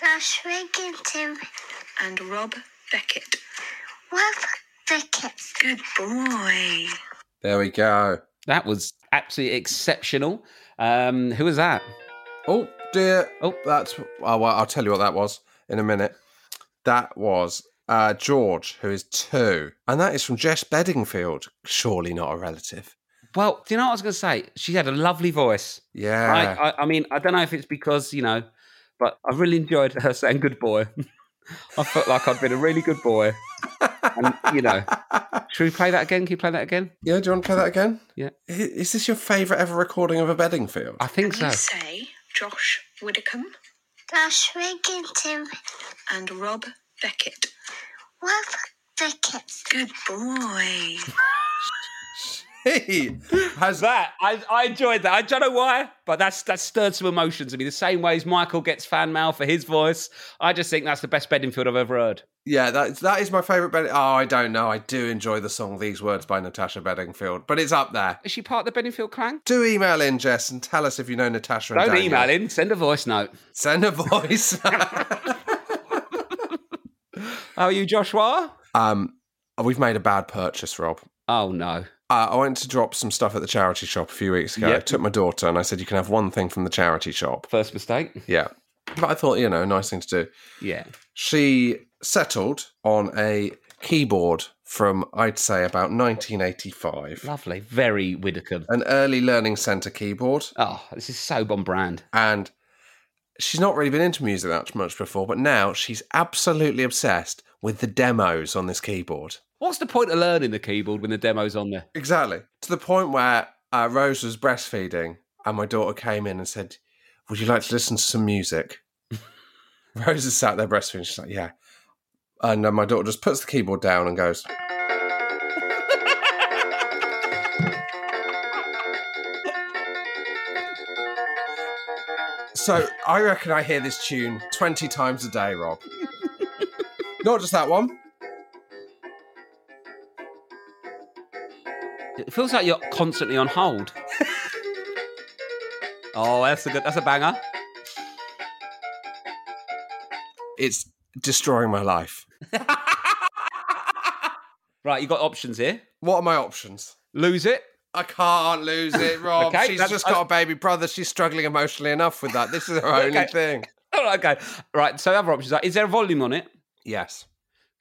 Dash Wigginton and Rob Beckett. with Beckett. Good boy. There we go. That was absolutely exceptional. Um, who was that? Oh dear. Oh. that's. Oh, well, I'll tell you what that was in a minute. That was uh, George, who is two, and that is from Jess Bedingfield. Surely not a relative. Well, do you know what I was going to say? She had a lovely voice. Yeah. I, I, I mean, I don't know if it's because you know, but I really enjoyed her saying "good boy." I felt like I'd been a really good boy, and you know, should we play that again? Can you play that again? yeah. Do you want to play that again? Yeah. I- Is this your favourite ever recording of a Bedingfield? I think And so. you say Josh Widdicombe Josh Wigginton and Rob Beckett. with Beckett. Good boy. He has That I, I enjoyed that. I don't know why, but that's that stirred some emotions in me. The same way as Michael gets fan mail for his voice. I just think that's the best Bedingfield I've ever heard. Yeah, that that is my favourite. Bed- oh, I don't know. I do enjoy the song "These Words" by Natasha Bedingfield, but it's up there. Is she part of the Bedingfield clan? Do email in, Jess, and tell us if you know Natasha. And Don't email in. Send a voice note. Send a voice. How are you, Joshua? um, we've made a bad purchase, Rob. Oh no. Uh, I went to drop some stuff at the charity shop a few weeks ago. I took my daughter and I said, "You can have one thing from the charity shop." First mistake. Yeah, but I thought, you know, nice thing to do. Yeah. She settled on a keyboard from I'd say about 1985, Lovely. Very Widdicombe. an early learning centre keyboard, Oh, this is so on brand. and she's not really been into music that much before, but now she's absolutely obsessed with the demos on this keyboard. What's the point of learning the keyboard when the demo's on there? Exactly. To the point where uh, Rose was breastfeeding and my daughter came in and said, Would you like to listen to some music? Rose is sat there breastfeeding. She's like, Yeah. And uh, my daughter just puts the keyboard down and goes, So I reckon I hear this tune 20 times a day, Rob. Not just that one. It feels like you're constantly on hold. oh, that's a good. That's a banger. It's destroying my life. Right, you got options here. What are my options? Lose it. I can't lose it, Rob. Okay, She's just got a baby brother. She's struggling emotionally enough with that. This is her only Okay. thing. Okay. Right. So other options are: is there a volume on it? Yes.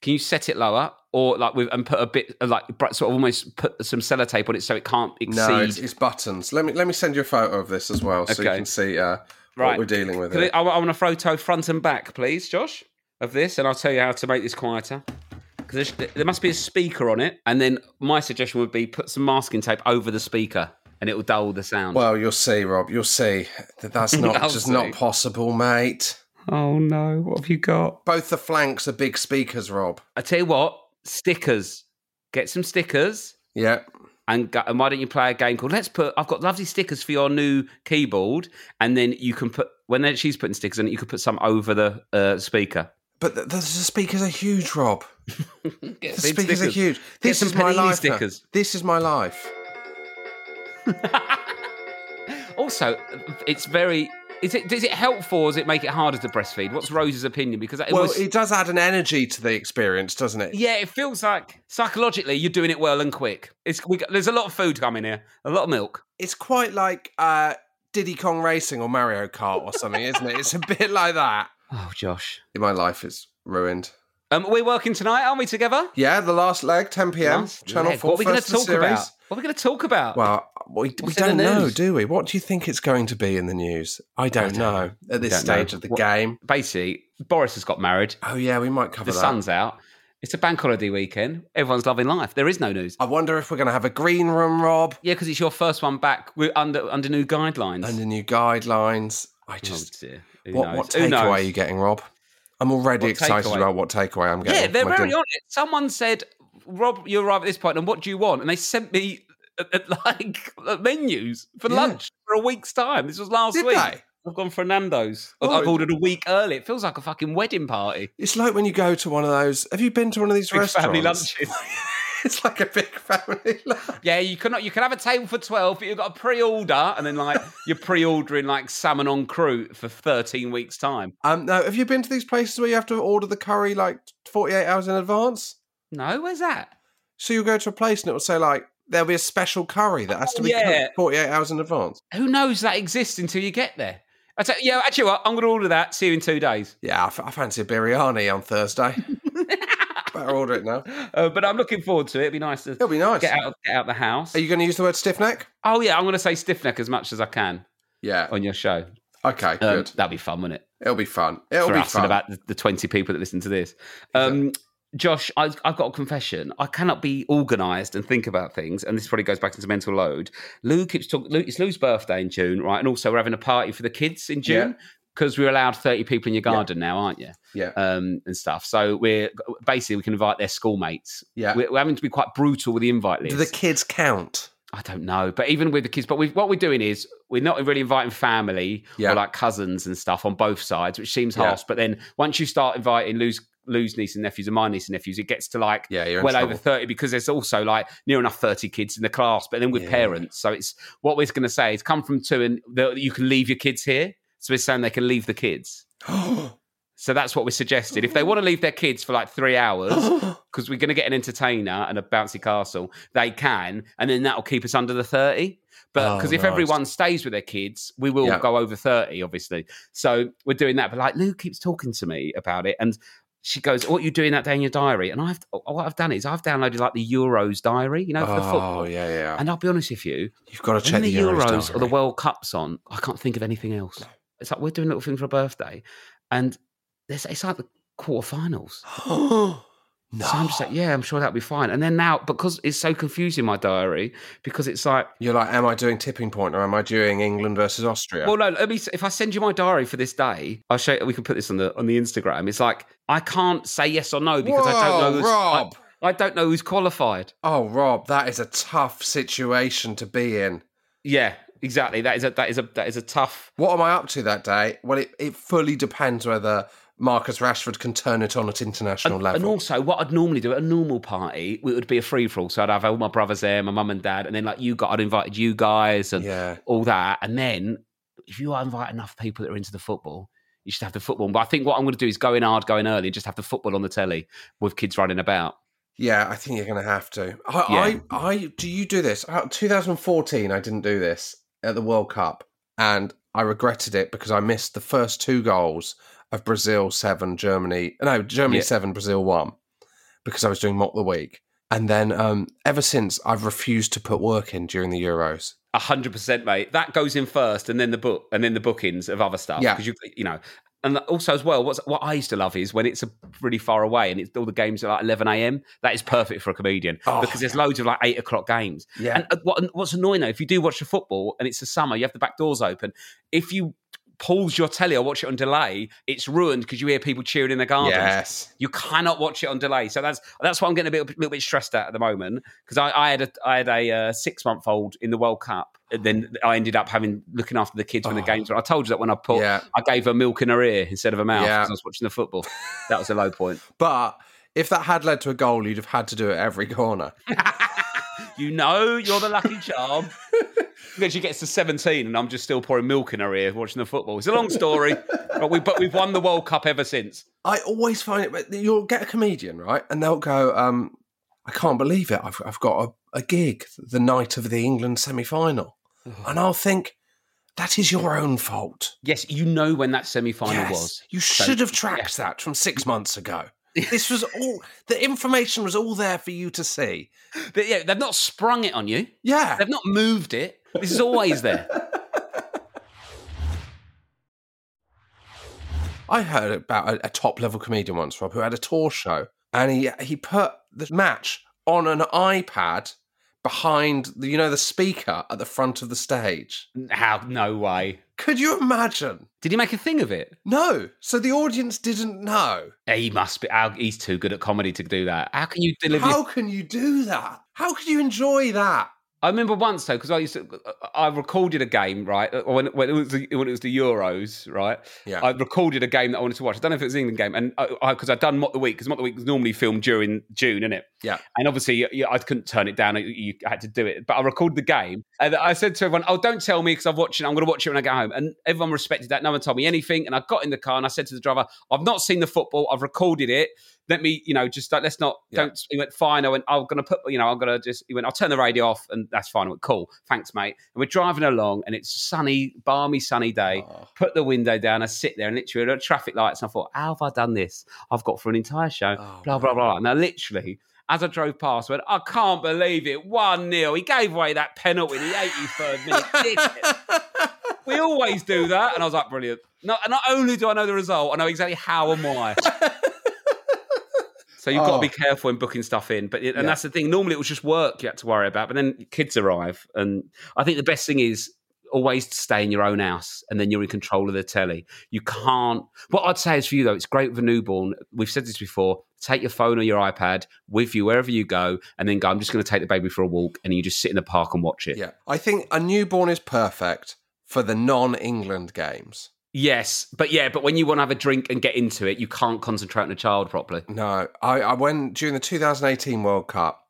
Can you set it lower, or like with and put a bit like br- sort of almost put some sellotape on it so it can't exceed? No, it's, it's buttons. Let me let me send you a photo of this as well, so you can see uh, what Right. we're dealing with. I, I want a photo front and back, please, Josh, of this, and I'll tell you how to make this quieter. Because there must be a speaker on it, and then my suggestion would be put some masking tape over the speaker, and it will dull the sound. Well, you'll see, Rob. You'll see that that's not just see. not possible, mate. oh no, what have you got? Both the flanks are big speakers, Rob. I tell you what, stickers. Get some stickers. Yeah. And, go, and why don't you play a game called Let's Put? I've got lovely stickers for your new keyboard, and then you can put when she's putting stickers on it, you could put some over the uh, speaker. But the, the, speakers are huge, Rob. The speakers are stickers. huge. Get This some is my life. stickers. This is my life. also, it's very. Is it does it help or does it make it harder to breastfeed? What's Rose's opinion? Because it well, was, it does add an energy to the experience, doesn't it? yeah, it feels like psychologically you're doing it well and quick. It's we got, there's a lot of food coming here, a lot of milk. It's quite like uh, Diddy Kong Racing or Mario Kart or something, isn't it? It's a bit like that. Oh, Josh. My life is ruined. Um, we're working tonight, aren't we? Together. Yeah, the last leg, 10 p.m. Last Channel leg. 4 What are we going to talk series. about? What are we going to talk about? Well, we, we don't know, do we? What do you think it's going to be in the news? I don't, don't know at this don't know. stage of the What- game. basically, Boris has got married. Oh, yeah, we might cover The that. sun's out. It's a bank holiday weekend. Everyone's loving life. There is no news. I wonder if we're going to have a green room, Rob, Yeah, because it's your first one back. We're under under new guidelines. under new guidelines. I oh just. Who what what takeaway are you getting, Rob? I'm already What excited takeaway? about what takeaway I'm getting. Yeah, they're very on it. Someone said, "Rob, you arrive at this point, and what do you want?" And they sent me like menus for Yeah. lunch for a week's time. This was last Did week. they? I've gone for Nando's. Oh, I've ordered a week early. It feels like a fucking wedding party. It's like when you go to one of those. Have you been to one of these Big restaurants? family lunches. it's like a big family lunch. Yeah, you cannot. You can have a table for twelve, but you've got to pre-order, and then like you're pre-ordering like salmon on croûte for thirteen weeks time. Um, no, have you been to these places where you have to order the curry like 48 hours in advance? No, where's that? So you'll go to a place and it will say like there'll be a special curry that has to Oh, be yeah. cooked 48 hours in advance. Who knows that exists until you get there? I tell yeah, actually, what I'm going to order that. See you in two days. Yeah, I, f- I fancy a biryani on Thursday. Better order it now. Uh, but I'm looking forward to it. It'd be nice to It'll be nice. get out get out the house. Are you going to use the word stiff neck? Oh yeah, I'm going to say stiff neck as much as I can Yeah. on your show. Okay, Um, good. that'd be fun, wouldn't it? It'll be fun. It'll For be us and fun. about the, the 20 people that listen to this. Um, Josh, I, I've got a confession. I cannot be organised and think about things, and this probably goes back into mental load. Lou keeps talking. Lou, it's Lou's birthday in June, right? And also we're having a party for the kids in June because we're allowed thirty people in your garden now, aren't you? yeah. Um, and stuff. So we're basically we can invite their schoolmates. Yeah. We're, we're having to be quite brutal with the invite list. Do the kids count? I don't know, but even with the kids, but what we're doing is we're not really inviting family Yeah. or like cousins and stuff on both sides, which seems Yeah. harsh. But then once you start inviting Lou's Lou's niece and nephews and my niece and nephews, it gets to like Yeah, well over thirty because there's also like near enough thirty kids in the class, but then with Yeah. parents. So it's what we're going to say is come from two and the, you can leave your kids here. So we're saying they can leave the kids. So that's what we suggested. If they want to leave their kids for like three hours, because we're going to get an entertainer and a bouncy castle, they can, and then that'll keep us under the 30. But Oh, because if nice. everyone stays with their kids, we will Yeah. go over 30, obviously. So we're doing that. But like Lou keeps talking to me about it, and she goes, What are you doing that day in your diary? And I've oh, what I've done is I've downloaded like the Euros diary, you know, for the oh, football. yeah, yeah. And I'll be honest with you, You've got to check the, Euros, Euros, or the World Cup's on, I can't think of anything else. It's like we're doing a little thing for a birthday, and there's, it's like the quarterfinals. no. So I'm just like, yeah, I'm sure that'll be fine. And then now, because it's so confusing, my diary, because it's like, You're like, am I doing tipping point or am I doing England versus Austria? well, no, let me. If I send you my diary for this day, I'll show. You, we can put this on the on the Instagram. It's like I can't say yes or no because I don't know. Whoa, Who's, Rob. I, I don't know who's qualified. oh, Rob, that is a tough situation to be in. Yeah, exactly. That is a that is a that is a tough. What am I up to that day? Well, it, it fully depends whether Marcus Rashford can turn it on at international And, level. and also, what I'd normally do at a normal party, it would be a free for all. So I'd have all my brothers there, my mum and dad, and then like you got, I'd invited you guys and yeah. all that. And then if you invite enough people that are into the football, you should have the football. But I think what I'm going to do is go in hard, go in early, and just have the football on the telly with kids running about. Yeah, I think you're going to have to. I, I, I, do you do this? Uh, 2014, I didn't do this at the World Cup, and I regretted it because I missed the first two goals of Brazil seven, Germany. No, Germany Yeah. seven, Brazil one, because I was doing mock the week. And then um, ever since, I've refused to put work in during the Euros. A hundred percent, mate. That goes in first, and then the book, and then the bookings of other stuff. Yeah. because you, you know, and also as well, what's what I used to love is when it's a really far away and it's all the games are like eleven a.m. That is perfect for a comedian Oh, because there's loads of like eight o'clock games. Yeah. And uh, what, what's annoying though, if you do watch the football and it's the summer, you have the back doors open. If you pause your telly or watch it on delay, it's ruined because you hear people cheering in the gardens. yes. You cannot watch it on delay. So that's that's what I'm getting a bit, little bit stressed at at the moment because I, I had a I had a uh, six month old in the World Cup. And then I ended up having looking after the kids when the Oh. games were. I told you that when I put Yeah. I gave her milk in her ear instead of a mouth Yeah. because I was watching the football. that was a low point. But if that had led to a goal, you'd have had to do it every corner. You know, you're the lucky charm. Then she gets to 17 and I'm just still pouring milk in her ear watching the football. It's a long story, but, we, but we've won the World Cup ever since. I always find it. but You'll get a comedian, right, and they'll go, um, "I can't believe it. I've I've got a, a gig the night of the England semi final," and I'll think. That is your own fault. Yes, you know when that semi final Yes, was. You So- should have tracked that from six months ago. This was all the information was all there for you to see. But yeah, they've not sprung it on you. Yeah. They've not moved it. This is always there. I heard about a, a top level comedian once, Rob, who had a tour show, and he he put the match on an iPad behind the you know the speaker at the front of the stage. How? No way. Could you imagine? Did he make a thing of it? No. So the audience didn't know. He must be. He's too good at comedy to do that. How can you deliver? How can you do that? How can you enjoy that? I remember once though, because I used to, I recorded a game right uh, when, when it was the, when it was the Euros, right? Yeah. I recorded a game that I wanted to watch. I don't know if it was England game, and because I'd done Mock the Week, because Mock the Week was normally filmed during June, isn't it? Yeah. And obviously, yeah, I couldn't turn it down. You, you had to do it. But I recorded the game, and I said to everyone, "Oh, don't tell me because I've watched it. I'm going to watch it when I get home." And everyone respected that. No one told me anything. And I got in the car and I said to the driver, "I've not seen the football. I've recorded it. Let me, you know, just like, let's not. Yeah. Don't." He went, "Fine." I went, "I'm going to put, you know, I'm going to just." He went, "I'll turn the radio off, and that's fine." I went, "Cool, thanks, mate." And we're driving along, and it's sunny, balmy, sunny day. Oh. Put the window down. I sit there and literally at traffic lights, and I thought, "How have I done this? I've got for an entire show." Oh, blah blah blah. Now, literally, as I drove past, I went, I can't believe it. 1 0. He gave away that penalty in the 83rd minute. We always do that. And I was like, brilliant. Not, not only do I know the result, I know exactly how and why. So you've got Oh. to be careful when booking stuff in, but it, and Yeah. that's the thing. Normally it was just work you had to worry about, but then kids arrive, and I think the best thing is always to stay in your own house, and then you're in control of the telly. You can't. What I'd say is for you though, it's great with a newborn. We've said this before. Take your phone or your iPad with you wherever you go, and then go. I'm just going to take the baby for a walk, and you just sit in the park and watch it. Yeah. I think a newborn is perfect for the non England games. Yes, but yeah, but when you want to have a drink and get into it, you can't concentrate on a child properly. No, I, I went during the 2018 World Cup.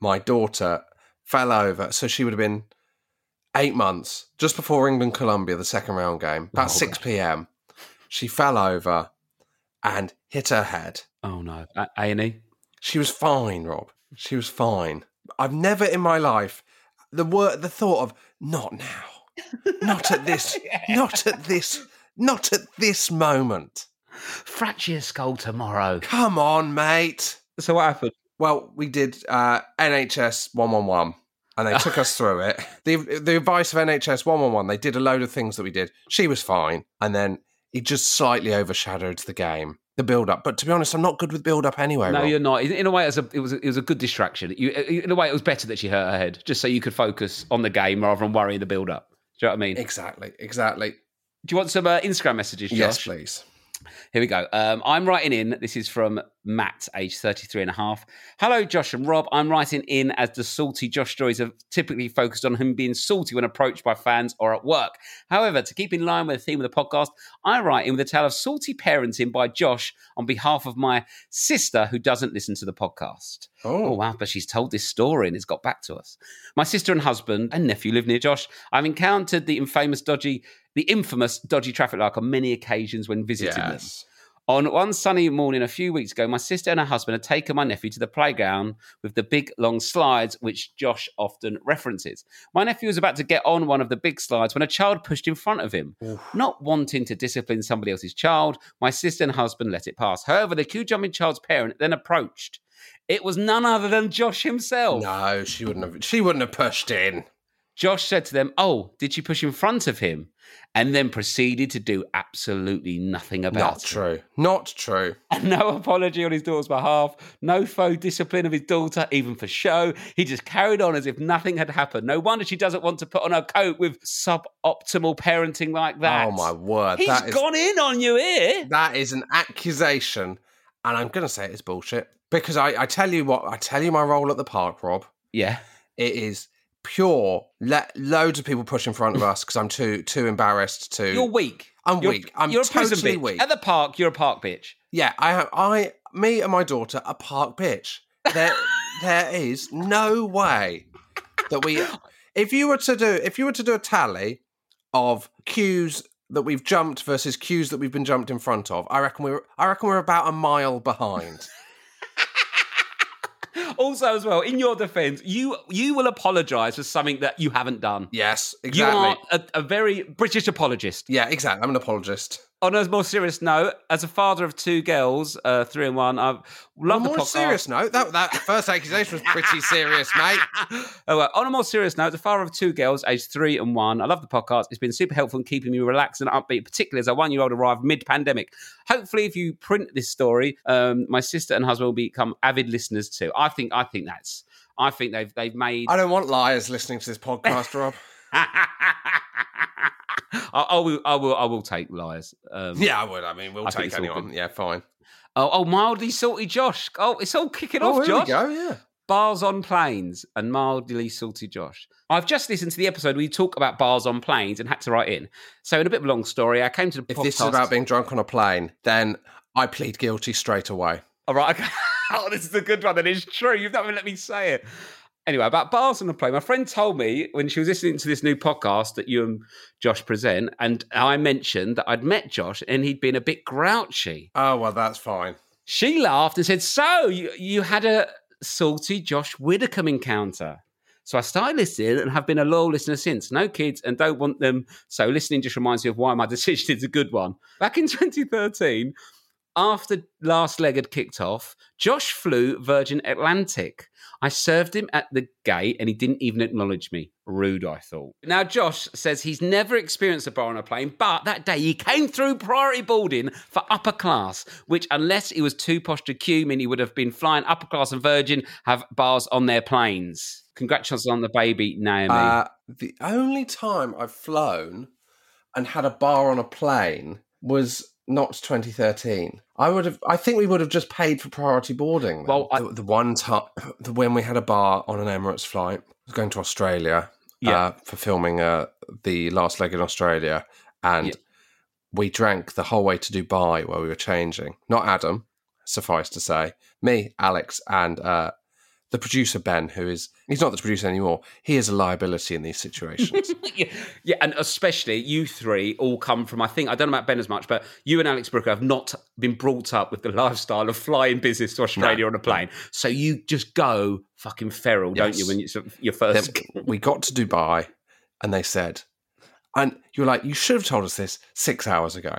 My daughter fell over, so she would have been eight months just before England Colombia, the second round game, about Oh, 6 p.m. She fell over and hit her head. Oh no, A and E. She was fine, Rob. She was fine. I've never in my life the word, the thought of not now, not at this, not at this, not at this moment. Fracture your skull tomorrow. Come on, mate. So what happened? Well, we did uh, NHS 111 and they took us through it. The, the advice of NHS 111, they did a load of things that we did. She was fine. And then it just slightly overshadowed the game, the build up. But to be honest, I'm not good with build up anyway. No, Rob. you're not. In in a way, it was a, it was a, it was a good distraction. You, in a way, it was better that she hurt her head, just so you could focus on the game rather than worrying the build up. Do you know what I mean? Exactly, exactly. Do you want some uh, Instagram messages, Josh? Yes, please. Here we go. Um, I'm writing in. This is from Matt, age 33 and a half. Hello, Josh and Rob. I'm writing in as the salty Josh stories have typically focused on him being salty when approached by fans or at work. However, to keep in line with the theme of the podcast, I write in with a tale of salty parenting by Josh on behalf of my sister who doesn't listen to the podcast. Oh, Oh, wow. But she's told this story and it's got back to us. My sister and husband and nephew live near Josh. I've encountered the infamous dodgy, the infamous dodgy traffic light on many occasions when visiting them. On one sunny morning a few weeks ago, my sister and her husband had taken my nephew to the playground with the big long slides, which Josh often references. My nephew was about to get on one of the big slides when a child pushed in front of him. Not wanting to discipline somebody else's child, my sister and husband let it pass. However, the queue jumping child's parent then approached. It was none other than Josh himself. No, she wouldn't have. She wouldn't have pushed in. Josh said to them, Oh, did she push in front of him? And then proceeded to do absolutely nothing about Not it. true. Not true. And no apology on his daughter's behalf, no faux discipline of his daughter, even for show. He just carried on as if nothing had happened. No wonder she doesn't want to put on her coat with suboptimal parenting like that. Oh my word! He's that is gone in on you here. that is an accusation, and I'm going to say it's bullshit because I, I tell you what, I tell you my role at the park, Rob. Yeah. It is pure. Let loads of people push in front of us because I'm too too embarrassed to. You're weak. I'm You're- weak. I'm you're totally weak. At the park, you're a park bitch. Yeah, I have. I, me, and my daughter are park bitch. There, there is no way that we. If you were to do, if you were to do a tally of queues that we've jumped versus queues that we've been jumped in front of, I reckon we're, I reckon we're about a mile behind. Also, as well, in your defence, you you will apologise for something that you haven't done. yes, exactly. You are a, a very British apologist. yeah, exactly. I'm an apologist. On a more serious note, as a father of two girls, uh, three and one, I love on a the more podcast. serious note, that that first accusation was pretty serious, mate. Oh, well, on a more serious note, the father of two girls, aged three and one. I love the podcast. It's been super helpful in keeping me relaxed and upbeat, particularly as a one-year-old arrived mid-pandemic. Hopefully, if you print this story, um, my sister and husband will become avid listeners too. I think. I think that's. I think they've they've made. I don't want liars listening to this podcast, Rob. I, I will. I will. I will take liars. Um, Yeah, I would. I mean, we'll I take anyone. Yeah, fine. Oh, oh, mildly salty Josh. Oh, it's all kicking Oh, off, here we Josh. go. Yeah. Bars on planes and mildly salty Josh. I've just listened to the episode where you talk about bars on planes and had to write in. So, in a bit of a long story, I came to the If podcast. this is about being drunk on a plane, then I plead guilty straight away. All right. Okay. oh, this is a good one. That is true. You've not even let me say it. Anyway, about bars on the plane. My friend told me when she was listening to this new podcast that you and Josh present, and I mentioned that I'd met Josh and he'd been a bit grouchy. Oh well, that's fine. She laughed and said, "So you you had a salty Josh Widdicombe encounter." So I started listening and have been a loyal listener since. No kids and don't want them. So listening just reminds me of why my decision is a good one. Back in 2013, after last leg had kicked off, Josh flew Virgin Atlantic. I served him at the gate and he didn't even acknowledge me. Rude, I thought. Now, Josh says he's never experienced a bar on a plane, but that day he came through priority boarding for upper class, which, unless he was too posh to queue, mean he would have been flying upper class and Virgin have bars on their planes. Congratulations on the baby, Naomi. Uh, the only time I've flown and had a bar on a plane was not 2013. I would have. I think we would have just paid for priority boarding. then. Well, I- the, the one time, the when we had a bar on an Emirates flight, I was going to Australia Yeah. uh, for filming uh, the last leg in Australia, and Yeah. we drank the whole way to Dubai while we were changing. Not Adam, suffice to say, me, Alex, and uh, the producer Ben, who is he's not the producer anymore. He is a liability in these situations. yeah, yeah, and especially you three all come from. I think I don't know about Ben as much, but you and Alex Brooker have not been brought up with the lifestyle of flying business to Australia No. on a plane. So you just go fucking feral, don't you? When of- your Then first. we got to Dubai, and they said, and you're like, you should have told us this six hours ago.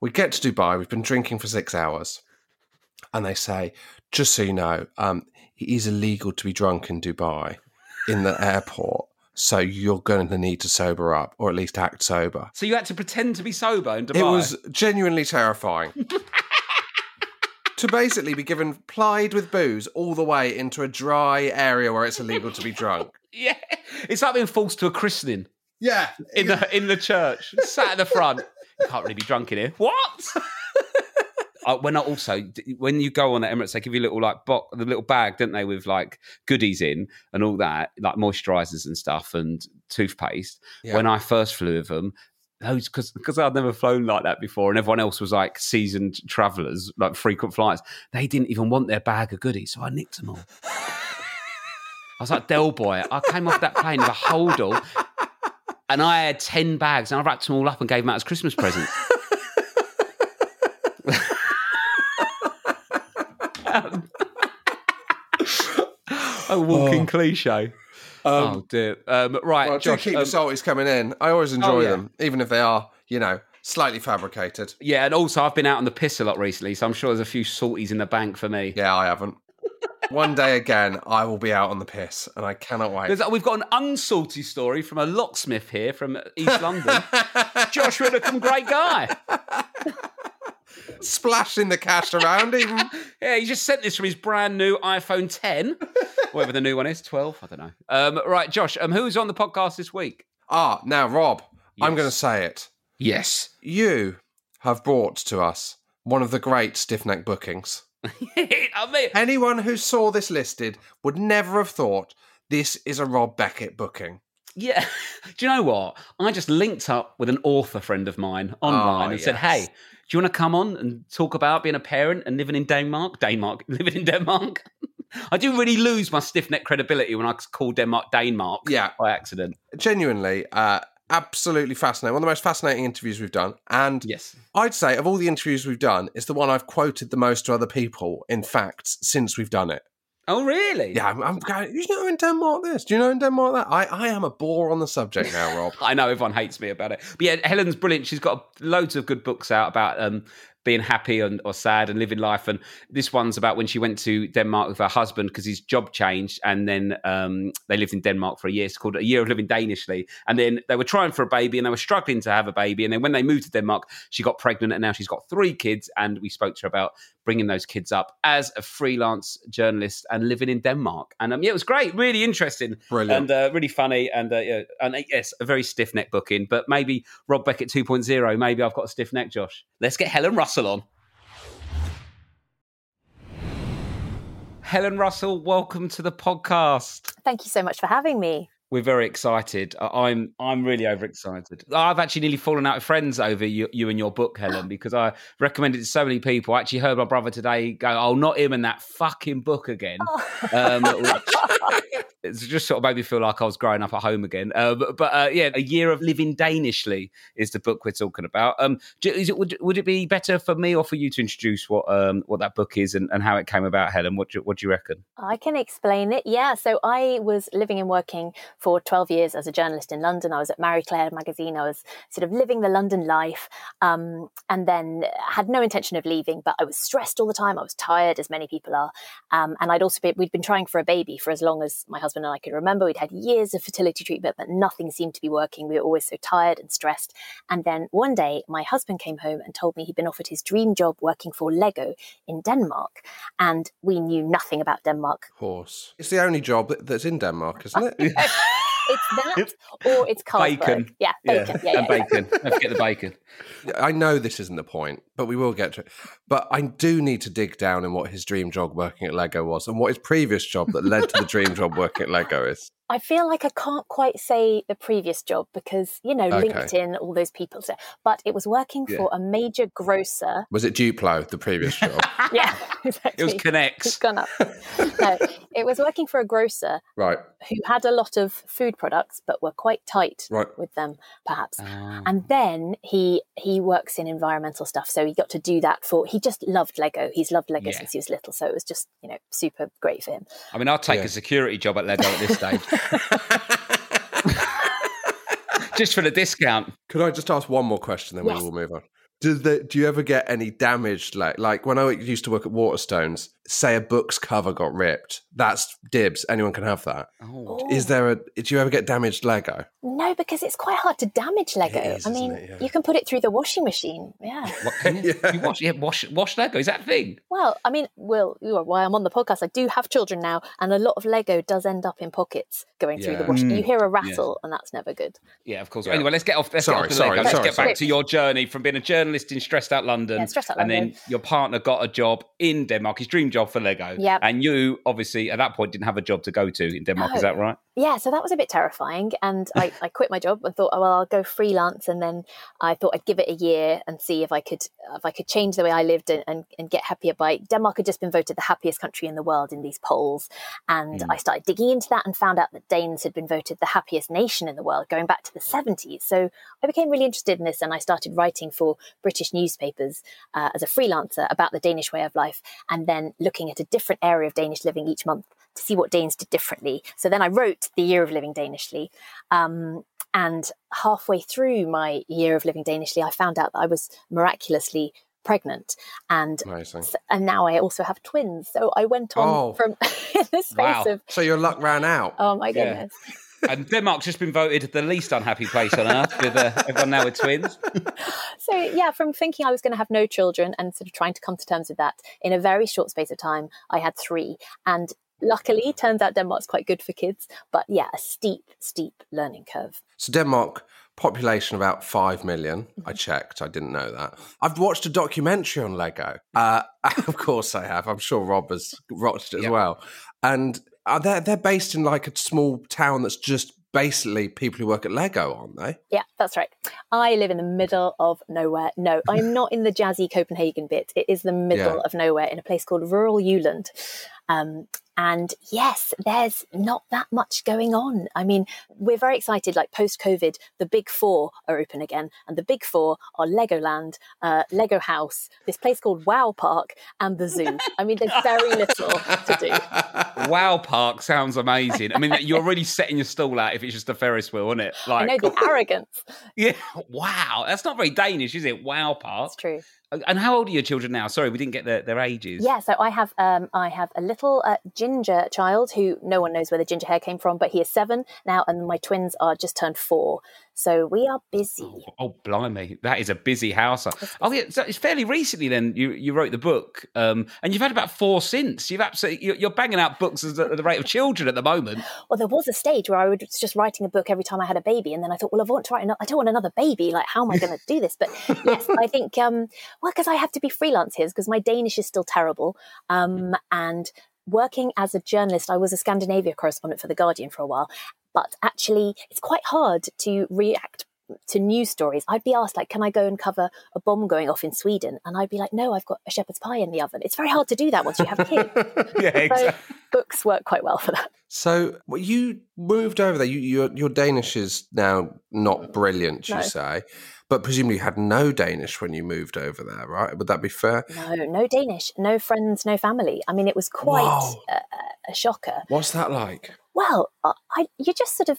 We get to Dubai, we've been drinking for six hours, and they say, just so you know, um, it is illegal to be drunk in Dubai in the airport. So you're going to need to sober up, or at least act sober. So you had to pretend to be sober in Dubai. It was genuinely terrifying. to basically be given plied with booze all the way into a dry area where it's illegal to be drunk. yeah, it's like being forced to a christening Yeah. in the in the church, sat at the front. You can't really be drunk in here. What? Uh, when I also when you go on the Emirates, they give you a little like bo- the little bag, don't they, with like goodies in and all that, like moisturisers and stuff and toothpaste. Yeah. When I first flew with them, those because because I'd never flown like that before, and everyone else was like seasoned travellers, like frequent flyers. They didn't even want their bag of goodies, so I nicked them all. I was like Del Boy. I came off that plane with a holdall, and I had ten bags, and I wrapped them all up and gave them out as Christmas presents. A walking cliche. oh dear. Um, right, Well, Josh. do keep um, the salties coming in. I always enjoy Oh, yeah. them, even if they are, you know, slightly fabricated. yeah, and also I've been out on the piss a lot recently, so I'm sure there's a few salties in the bank for me. Yeah, I haven't. One day again, I will be out on the piss, and I cannot wait. There's, we've got an unsalty story from a locksmith here from East London. Josh Widdicombe, great guy. Splashing the cash around, even. Yeah, he just sent this from his brand new iPhone 10, whatever the new one is, 12, I don't know. Um, right, Josh, um, who's on the podcast this week? Ah, now, Rob, I'm going to say it. Yes. You have brought to us one of the great stiff neck bookings. I mean, Anyone who saw this listed would never have thought this is a Rob Beckett booking. Yeah. Do you know what? I just linked up with an author friend of mine online Oh, and said, hey, do you want to come on and talk about being a parent and living in Denmark? Denmark, living in Denmark? I do really lose my stiff neck credibility when I call Denmark Denmark Yeah. by accident. Genuinely, uh, absolutely fascinating. One of the most fascinating interviews we've done. And Yes. I'd say of all the interviews we've done, it's the one I've quoted the most to other people, in fact, since we've done it. Oh, really? Yeah, I'm, I'm going, you know in Denmark this? Do you know in Denmark that? I, I am a bore on the subject now, Rob. I know everyone hates me about it, but yeah, Helen's brilliant. She's got loads of good books out about um, being happy and, or sad and living life. And this one's about when she went to Denmark with her husband because his job changed, and then um, they lived in Denmark for a year. It's called A Year of Living Danishly. And then they were trying for a baby, and they were struggling to have a baby. And then when they moved to Denmark, she got pregnant, and now she's got three kids. And we spoke to her about bringing those kids up as a freelance journalist and living in Denmark. And um, yeah, it was great, really interesting, Brilliant. and uh, really funny. And uh, yeah, and uh, yes, a very stiff neck booking. But maybe Rob Beckett 2.0. Maybe I've got a stiff neck, Josh. Let's get Helen Russell on. Helen Russell, welcome to the podcast. Thank you so much for having me. We're very excited. I'm I'm really overexcited. I've actually nearly fallen out of friends over you, you and your book, Helen, because I recommended it to so many people. I actually heard my brother today go, "Oh, not him and that fucking book again." Um, which- it's just sort of made me feel like I was growing up at home again. Uh, but but uh, yeah, a year of living Danishly is the book we're talking about. Um, it would would it be better for me or for you to introduce what um what that book is and, and how it came about, Helen? What do, what do you reckon? I can explain it. Yeah. So I was living and working for 12 years as a journalist in London. I was at Marie Claire magazine. I was sort of living the London life um, and then had no intention of leaving, but I was stressed all the time. I was tired, as many people are. Um, and I'd also been, we'd been trying for a baby for as long as my husband and I could remember. We'd had years of fertility treatment, but nothing seemed to be working. We were always so tired and stressed. And then one day, my husband came home and told me he'd been offered his dream job working for Lego in Denmark. And we knew nothing about Denmark. Horse. It's the only job that's in Denmark, isn't it? It's that or it's Carlsberg. Bacon. Yeah, bacon. Yeah, yeah, and yeah. bacon. Don't forget the bacon. I know this isn't the point, but we will get to it. But I do need to dig down in what his dream job working at Lego was and what his previous job that led to the dream job working at Lego is. I feel like I can't quite say the previous job because, you know, Okay. LinkedIn, all those people. So, but it was working Yeah. for a major grocer. Was it Duplo, the previous job? Yeah, exactly. It was It's K'Nex. gone up. no, it was working for a grocer right, who had a lot of food products but were quite tight right. with them, perhaps. Ah. And then he he works in environmental stuff, so he got to do that for. He just loved Lego. He's loved Lego Yeah. since he was little, so it was just you know super great for him. I mean, I'll take Yeah. a security job at Lego at this stage. Just for the discount. Could I just ask one more question, then Yes. we will move on? Do, the, do you ever get any damaged? Like, like when I used to work at Waterstones, say a book's cover got ripped. That's dibs. Anyone can have that. Oh. Is there a? Do you ever get damaged Lego? No, because it's quite hard to damage Lego. It is, I isn't mean, it? Yeah. you can put it through the washing machine. Yeah. What, You wash, yeah, wash, wash Lego. Is that a thing? Well, I mean, well, while I'm on the podcast, I do have children now, and a lot of Lego does end up in pockets going through the Yeah. washing. Mm. You hear a rattle, and that's never good. Yeah, of course. Yeah. Anyway, let's get off. Let's Sorry, get off the sorry, Lego. Let's sorry, get back sorry. to your journey from being a journalist in stressed out London, Yeah, stressed out and London. then your partner got a job in Denmark. His dream job for Lego. Yep. And you obviously at that point didn't have a job to go to in Denmark. Is that right? Yeah, so that was a bit terrifying. And I, I quit my job and thought, oh, well, I'll go freelance. And then I thought I'd give it a year and see if I could if I could change the way I lived and, and, and get happier by Denmark had just been voted the happiest country in the world in these polls. And Mm. I started digging into that and found out that Danes had been voted the happiest nation in the world going back to the 70s. So I became really interested in this and I started writing for British newspapers uh, as a freelancer about the Danish way of life and then looking at a different area of Danish living each month to see what Danes did differently. So then I wrote The Year of Living Danishly. Um, and halfway through my year of living Danishly, I found out that I was miraculously pregnant. And Amazing. and now I also have twins. So I went on Oh. from in the space Wow. of So your luck ran out. oh my Yeah. Goodness. and Denmark's just been voted the least unhappy place on earth with uh, everyone now with twins. So yeah, from thinking I was going to have no children and sort of trying to come to terms with that in a very short space of time, I had three. And luckily, turns out Denmark's quite good for kids. But yeah, a steep, steep learning curve. So Denmark population about five million. I checked. I didn't know that. I've watched a documentary on Lego. Uh, of course, I have. I'm sure Rob has watched it as Yep. well. And are they they're based in like a small town that's just basically people who work at Lego, aren't they? Yeah, that's right. I live in the middle of nowhere. No, I'm not in the jazzy Copenhagen bit. It is the middle Yeah. of nowhere in a place called rural Jutland. Um, And yes, there's not that much going on. I mean, we're very excited, like post COVID, the big four are open again. And the big four are Legoland, uh, Lego House, this place called Wow Park, and the zoo. I mean, there's very little to do. Wow Park sounds amazing. I mean, you're already setting your stall out if it's just a Ferris wheel, isn't it? I know the arrogance. yeah, wow. That's not very Danish, is it? Wow Park. It's true. And how old are your children now? Sorry, we didn't get their, their ages. Yeah, so I have um, I have a little uh, ginger child who no one knows where the ginger hair came from, but he is seven now, and my twins are just turned four. So we are busy. Oh, oh blimey, that is a busy house. Oh, yeah, so it's fairly recently. Then you you wrote the book, um, and you've had about four since. You've absolutely you're, banging out books at the rate of children at the moment. Well, there was a stage where I was just writing a book every time I had a baby, and then I thought, well, I want to write. Another, I don't want another baby. Like, how am I going to do this? But yes, I think um, well, because I have to be freelance here, because my Danish is still terrible, um, and working as a journalist, I was a Scandinavia correspondent for The Guardian for a while. But actually, it's quite hard to react to news stories. I'd be asked, like, can I go and cover a bomb going off in Sweden? And I'd be like, no, I've got a shepherd's pie in the oven. It's very hard to do that once you have kids. yeah, exactly. So books work quite well for that. So well, you moved over there. You, your, your Danish is now not brilliant, you No. say, but presumably you had no Danish when you moved over there, right? Would that be fair? No, no Danish, no friends, no family. I mean, it was quite a, a- a shocker. What's that like? Well, I, I you just sort of,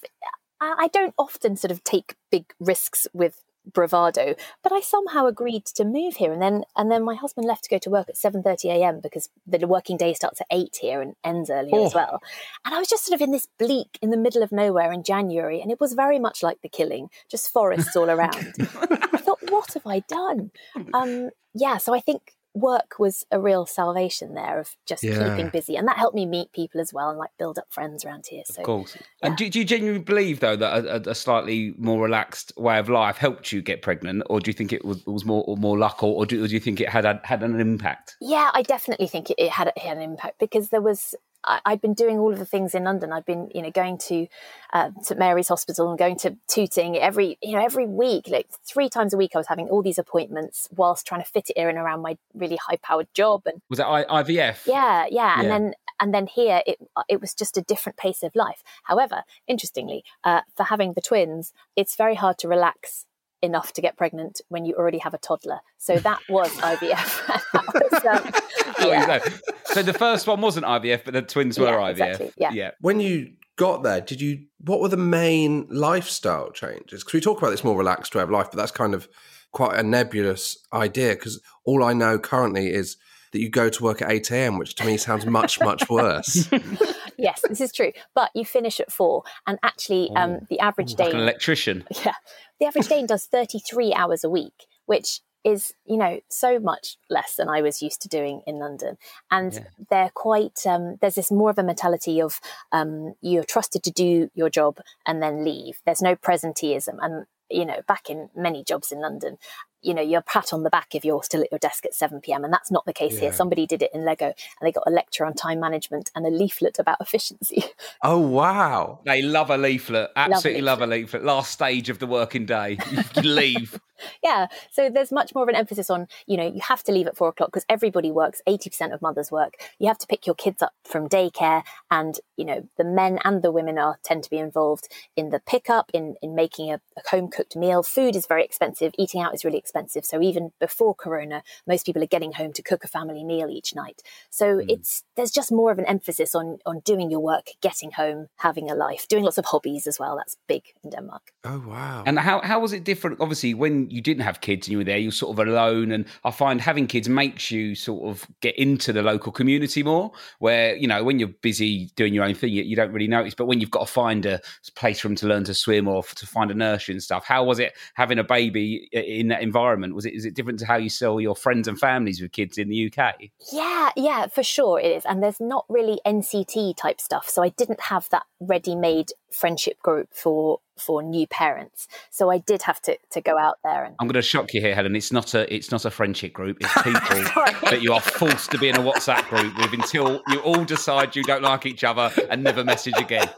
I, don't often sort of take big risks with bravado, but I somehow agreed to move here, and then and then my husband left to go to work at seven thirty a.m. because the working day starts at eight here and ends earlier as Oh. well. And I was just sort of in this bleak, in the middle of nowhere in January, and it was very much like the killing, just forests all around. I thought, what have I done? Um, yeah, so I think work was a real salvation there of just Yeah. keeping busy, and that helped me meet people as well and like build up friends around here. So Of course. And do, do you genuinely believe, though, that a, a- a slightly more relaxed way of life helped you get pregnant, or do you think it was, was more or more luck, or, or, do, or do you think it had had an impact? Yeah, I definitely think it, it had it had an impact because there was. I, I'd been doing all of the things in London. I'd been, you know, going to uh, St Mary's Hospital and going to Tooting every, you know, every week, like three times a week. I was having all these appointments whilst trying to fit it in and around my really high-powered job. And Was that I, IVF? yeah, yeah, and then and then here it it was just a different pace of life. However, interestingly, uh, for having the twins, it's very hard to relax enough to get pregnant when you already have a toddler. So that was IVF. that was, um, Oh, yeah. you. So the first one wasn't IVF, but the twins were Yeah, IVF. exactly, yeah. yeah. When you got there, did you? What were the main lifestyle changes? Because we talk about this more relaxed way of life, but that's kind of quite a nebulous idea. Because all I know currently is that you go to work at eight a.m., which to me sounds much much worse. yes, this is true. But you finish at four, and actually, um, the average Like an electrician. yeah, the average Dane does thirty-three hours a week, which is you know so much less than I was used to doing in London. And Yeah. they're quite. Um, there's this more of a mentality of um, you're trusted to do your job and then leave. There's no presenteeism, and you know, back in many jobs in London. You know, you're pat on the back if you're still at your desk at 7 p.m. And that's not the case here. Somebody did it in Lego and they got a lecture on time management and a leaflet about efficiency. oh wow! They love a leaflet. Absolutely love a leaflet. Last stage of the working day. You leave. Yeah so there's much more of an emphasis on you know you have to leave at four o'clock because everybody works 80% of mothers work. You have to pick your kids up from daycare and you know the men and the women are tend to be involved in the pickup in in making a, a home cooked meal. Food is very expensive. Eating out is really expensive. So even before corona most people are getting home to cook a family meal each night. So hmm. it's there's just more of an emphasis on on doing your work getting home having a life doing lots of hobbies as well. That's big in denmark. Oh wow! And how, how was it different? Obviously, when you didn't have kids and you were there, you're sort of alone. And I find having kids makes you sort of get into the local community more, where, you know, when you're busy doing your own thing, you, you don't really notice. But when you've got to find a place for them to learn to swim or to find a nursery and stuff, how was it having a baby in that environment? Was it is it different to how you saw your friends and families with kids in the UK? Yeah, yeah, for sure it is. And there's not really NCT type stuff. So I didn't have that ready made friendship group for for new parents. So I did have to to go out there and I'm going to shock you here, Helen. It's not a it's not a friendship group. It's people that you are forced to be in a WhatsApp group with until you all decide you don't like each other and never message again.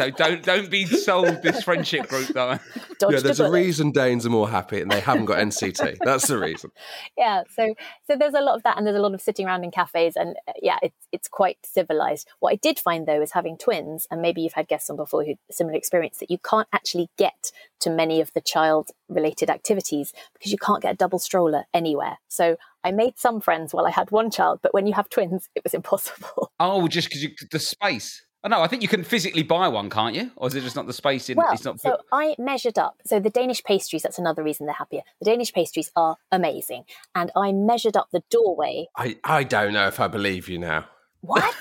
So So don't don't be sold this friendship group though. Dodged yeah, there's a bullet. reason Danes are more happy and they haven't got NCT. That's the reason. yeah so so there's a lot of that and there's a lot of sitting around in cafes and uh, yeah it's it's quite civilized what i did find though is having twins and maybe you've had guests on before who have similar experience that you can't actually get to many of the child related activities because you can't get a double stroller anywhere so i made some friends while i had one child but when you have twins it was impossible Oh, just because you the space. Oh no, I think you can physically buy one, can't you? Or is it just not the space in? Well, it's not. so I measured up. So the Danish pastries, that's another reason they're happier. The Danish pastries are amazing. And I measured up the doorway. I, I don't know if I believe you now. What?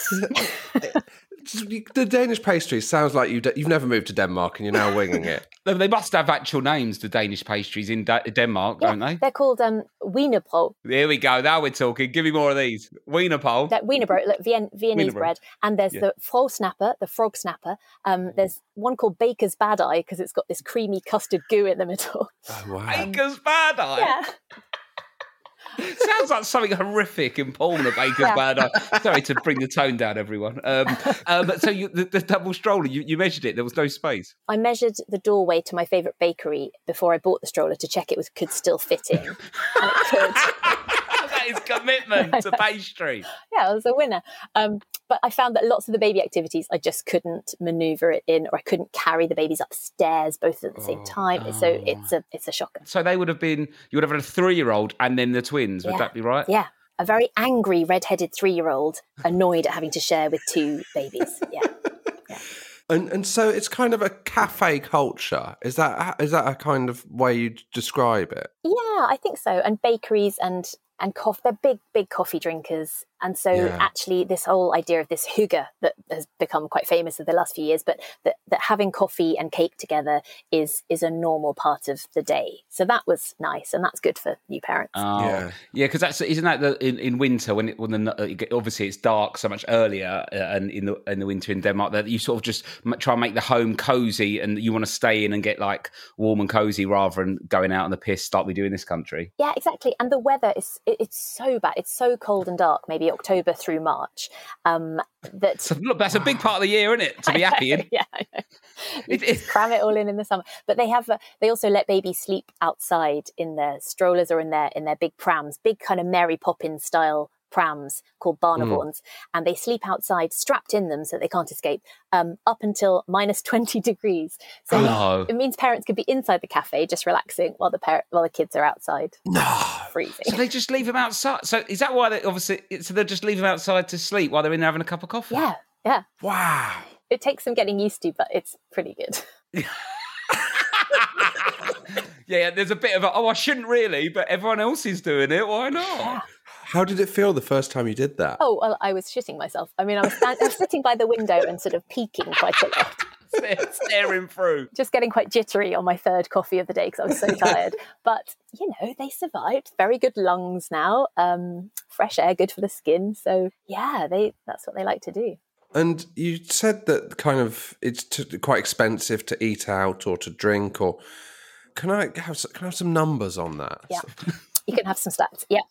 The Danish pastry sounds like you, you've never moved to Denmark and you're now winging it. They- They must have actual names, the Danish pastries in Da- Denmark, don't they? They're called um, Wienerbrød. Here we go. Now we're talking. Give me more of these. Wienerpole. That Wienerbrød, like Vien- Viennese Wienerbrød. bread. And there's Yeah. the frog snapper, the frog snapper. Um, there's one called Baker's Bad Eye because it's got this creamy custard goo in the middle. Oh, wow. Baker's Bad Eye. yeah. Sounds like something horrific in porn, a Baker's Yeah. Bad Eye. Sorry to bring the tone down, everyone. Um, um, so you, the, the double stroller, you, you measured it. There was no space. I measured the doorway to my favourite bakery before I bought the stroller to check it was could still fit in. and it could. that is commitment to pastry. yeah, I was a winner. Um, but I found that lots of the baby activities, I just couldn't maneuver it in, or I couldn't carry the babies upstairs both at the same time. So Oh. it's a it's a shocker. So they would have been. You would have had a three-year-old and then the twins. Would Yeah. that be right? Yeah, a very angry red-headed three-year-old, annoyed at having to share with two babies. Yeah, And and so it's kind of a cafe culture. Is that is that a kind of way you describe it? yeah, I think so. And bakeries and and coffee, they're big big coffee drinkers. And so Yeah. actually, this whole idea of this hygge that has become quite famous over the last few years, but that, that having coffee and cake together is is a normal part of the day. So that was nice, and that's good for new parents. Oh, Yeah. yeah, because that's isn't that the, in, in winter when it, when the uh, you get- obviously it's dark so much earlier uh, and in the in the winter in Denmark that you sort of just try and make the home cozy and you want to stay in and get like warm and cozy rather than going out on the piss like we do in this country. Yeah, exactly. And the weather is it, it's so bad. It's so cold and dark, maybe October through March. Um that So look, that's a big part of the year, isn't it? To be happy in. yeah, I know. You It- it- cram it all in in the summer. But they have uh, they also let babies sleep outside in their strollers or in their in their big prams, big kind of Mary Poppins style prams called Barnevogns, and they sleep outside strapped in them so they can't escape um, up until minus twenty degrees. So No. it means parents could be inside the cafe just relaxing while the parent while the kids are outside No. freezing. So they just leave them outside. So is that why they obviously? So they just leave them outside to sleep while they're in there having a cup of coffee? Yeah, yeah. Wow. It takes some getting used to, but it's pretty good. yeah, there's a bit of a, oh, I shouldn't really, but everyone else is doing it. Why not? How did it feel the first time you did that? Oh, well, I was shitting myself. I mean, I was, stand- I was sitting by the window and sort of peeking quite a lot, Staring through. just getting quite jittery on my third coffee of the day because I was so tired. But, you know, they survived. Very good lungs now. Um, fresh air, good for the skin. So, yeah, they that's what they like to do. And you said that kind of it's t- quite expensive to eat out or to drink or can I have can I have some numbers on that? Yeah. You can have some stats. Yeah.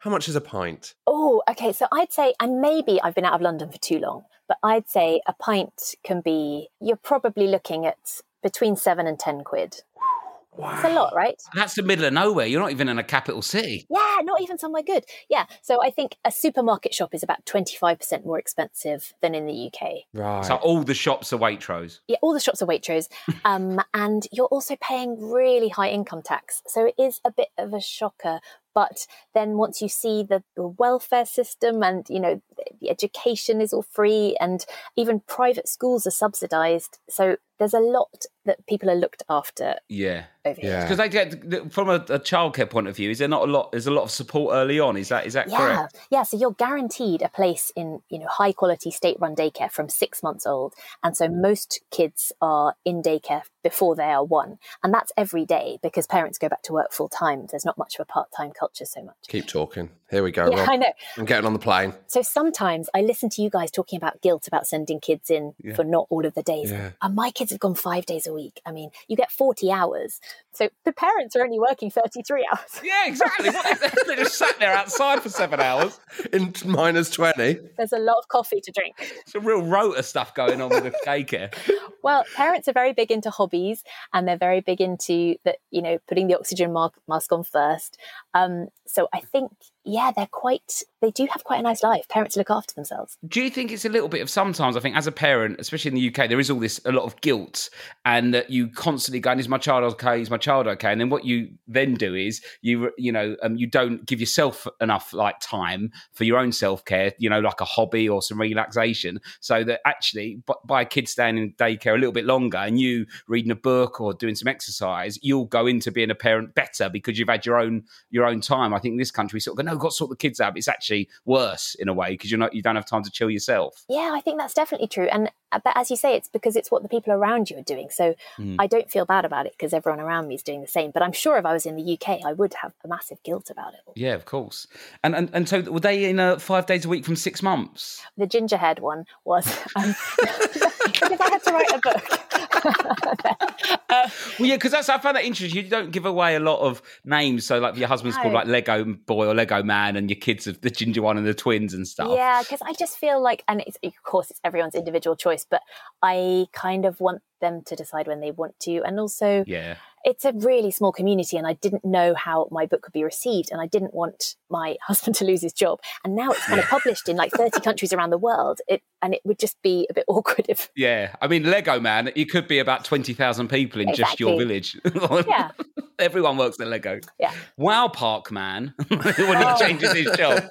How much is a pint? Oh, okay. So I'd say, and maybe I've been out of London for too long, but I'd say a pint can be, you're probably looking at between seven and 10 quid. It's a lot, right? That's the middle of nowhere. You're not even in a capital city. Yeah, not even somewhere good. Yeah. So I think a supermarket shop is about 25% more expensive than in the UK. Right. So all the shops are Waitrose. Yeah, all the shops are Waitrose. Um, and you're also paying really high income tax. So it is a bit of a shocker. But then once you see the, the welfare system and, you know, the, the education is all free and even private schools are subsidized. So there's a lot that people are looked after Yeah. over yeah. Because they get from a, a childcare point of view, is there not a lot? There's a lot of support early on. Is that is that Yeah, correct? yeah. So you're guaranteed a place in you know high quality state run daycare from six months old, and so most kids are in daycare before they are one, and that's every day because parents go back to work full time. There's not much of a part time culture so much. Keep talking. Here we go, Yeah, Rob. I know. I'm getting on the plane. So sometimes I listen to you guys talking about guilt about sending kids in for not all of the days, Yeah. and my kids have gone five days a week. Week. I mean, you get 40 hours. So the parents are only working 33 hours. Yeah, exactly. They, they just sat there outside for seven hours. In minus 20. There's a lot of coffee to drink. It's a real rota stuff going on with the daycare. Well, parents are very big into hobbies and they're very big into that, you know, putting the oxygen mask on first. Um, so I think, yeah, they're quite, they do have quite a nice life. Parents look after themselves. Do you think it's a little bit of sometimes? I think as a parent, especially in the UK, there is all this a lot of guilt, and that you constantly going, "Is my child okay? Is my child okay?" And then what you then do is you you know um, you don't give yourself enough like time for your own self care, you know, like a hobby or some relaxation, so that actually b- by a kid staying in daycare a little bit longer and you reading a book or doing some exercise, you'll go into being a parent better because you've had your own your own time. I think in this country sort of go, "No, got to sort the kids out." But it's actually worse in a way because you're not you don't have time to chill yourself. Yeah, I think that's definitely true. And uh, but as you say, it's because it's what the people around you are doing. So Mm. I don't feel bad about it because everyone around me is doing the same. But I'm sure if I was in the UK, I would have a massive guilt about it. Yeah, of course. And and, and so were they in uh, five days a week from six months? The gingerhead one was um, because I had to write a book. Well, yeah, because that's I found that interesting. You don't give away a lot of names. So like your husband's called like Lego Boy or Lego Man, and your kids are the ginger one and the twins and stuff. Yeah, because I just feel like, and it's, of course, it's everyone's individual choice, but I kind of want them to decide when they want to. And also, Yeah. it's a really small community, and I didn't know how my book could be received, and I didn't want my husband to lose his job. And now it's kind of published in like 30 countries around the world, it, and it would just be a bit awkward if, Yeah, I mean Lego Man. It could be about twenty thousand people in just your village. yeah, everyone works at Lego. yeah. Wow, Park Man, when he Oh. changes his job.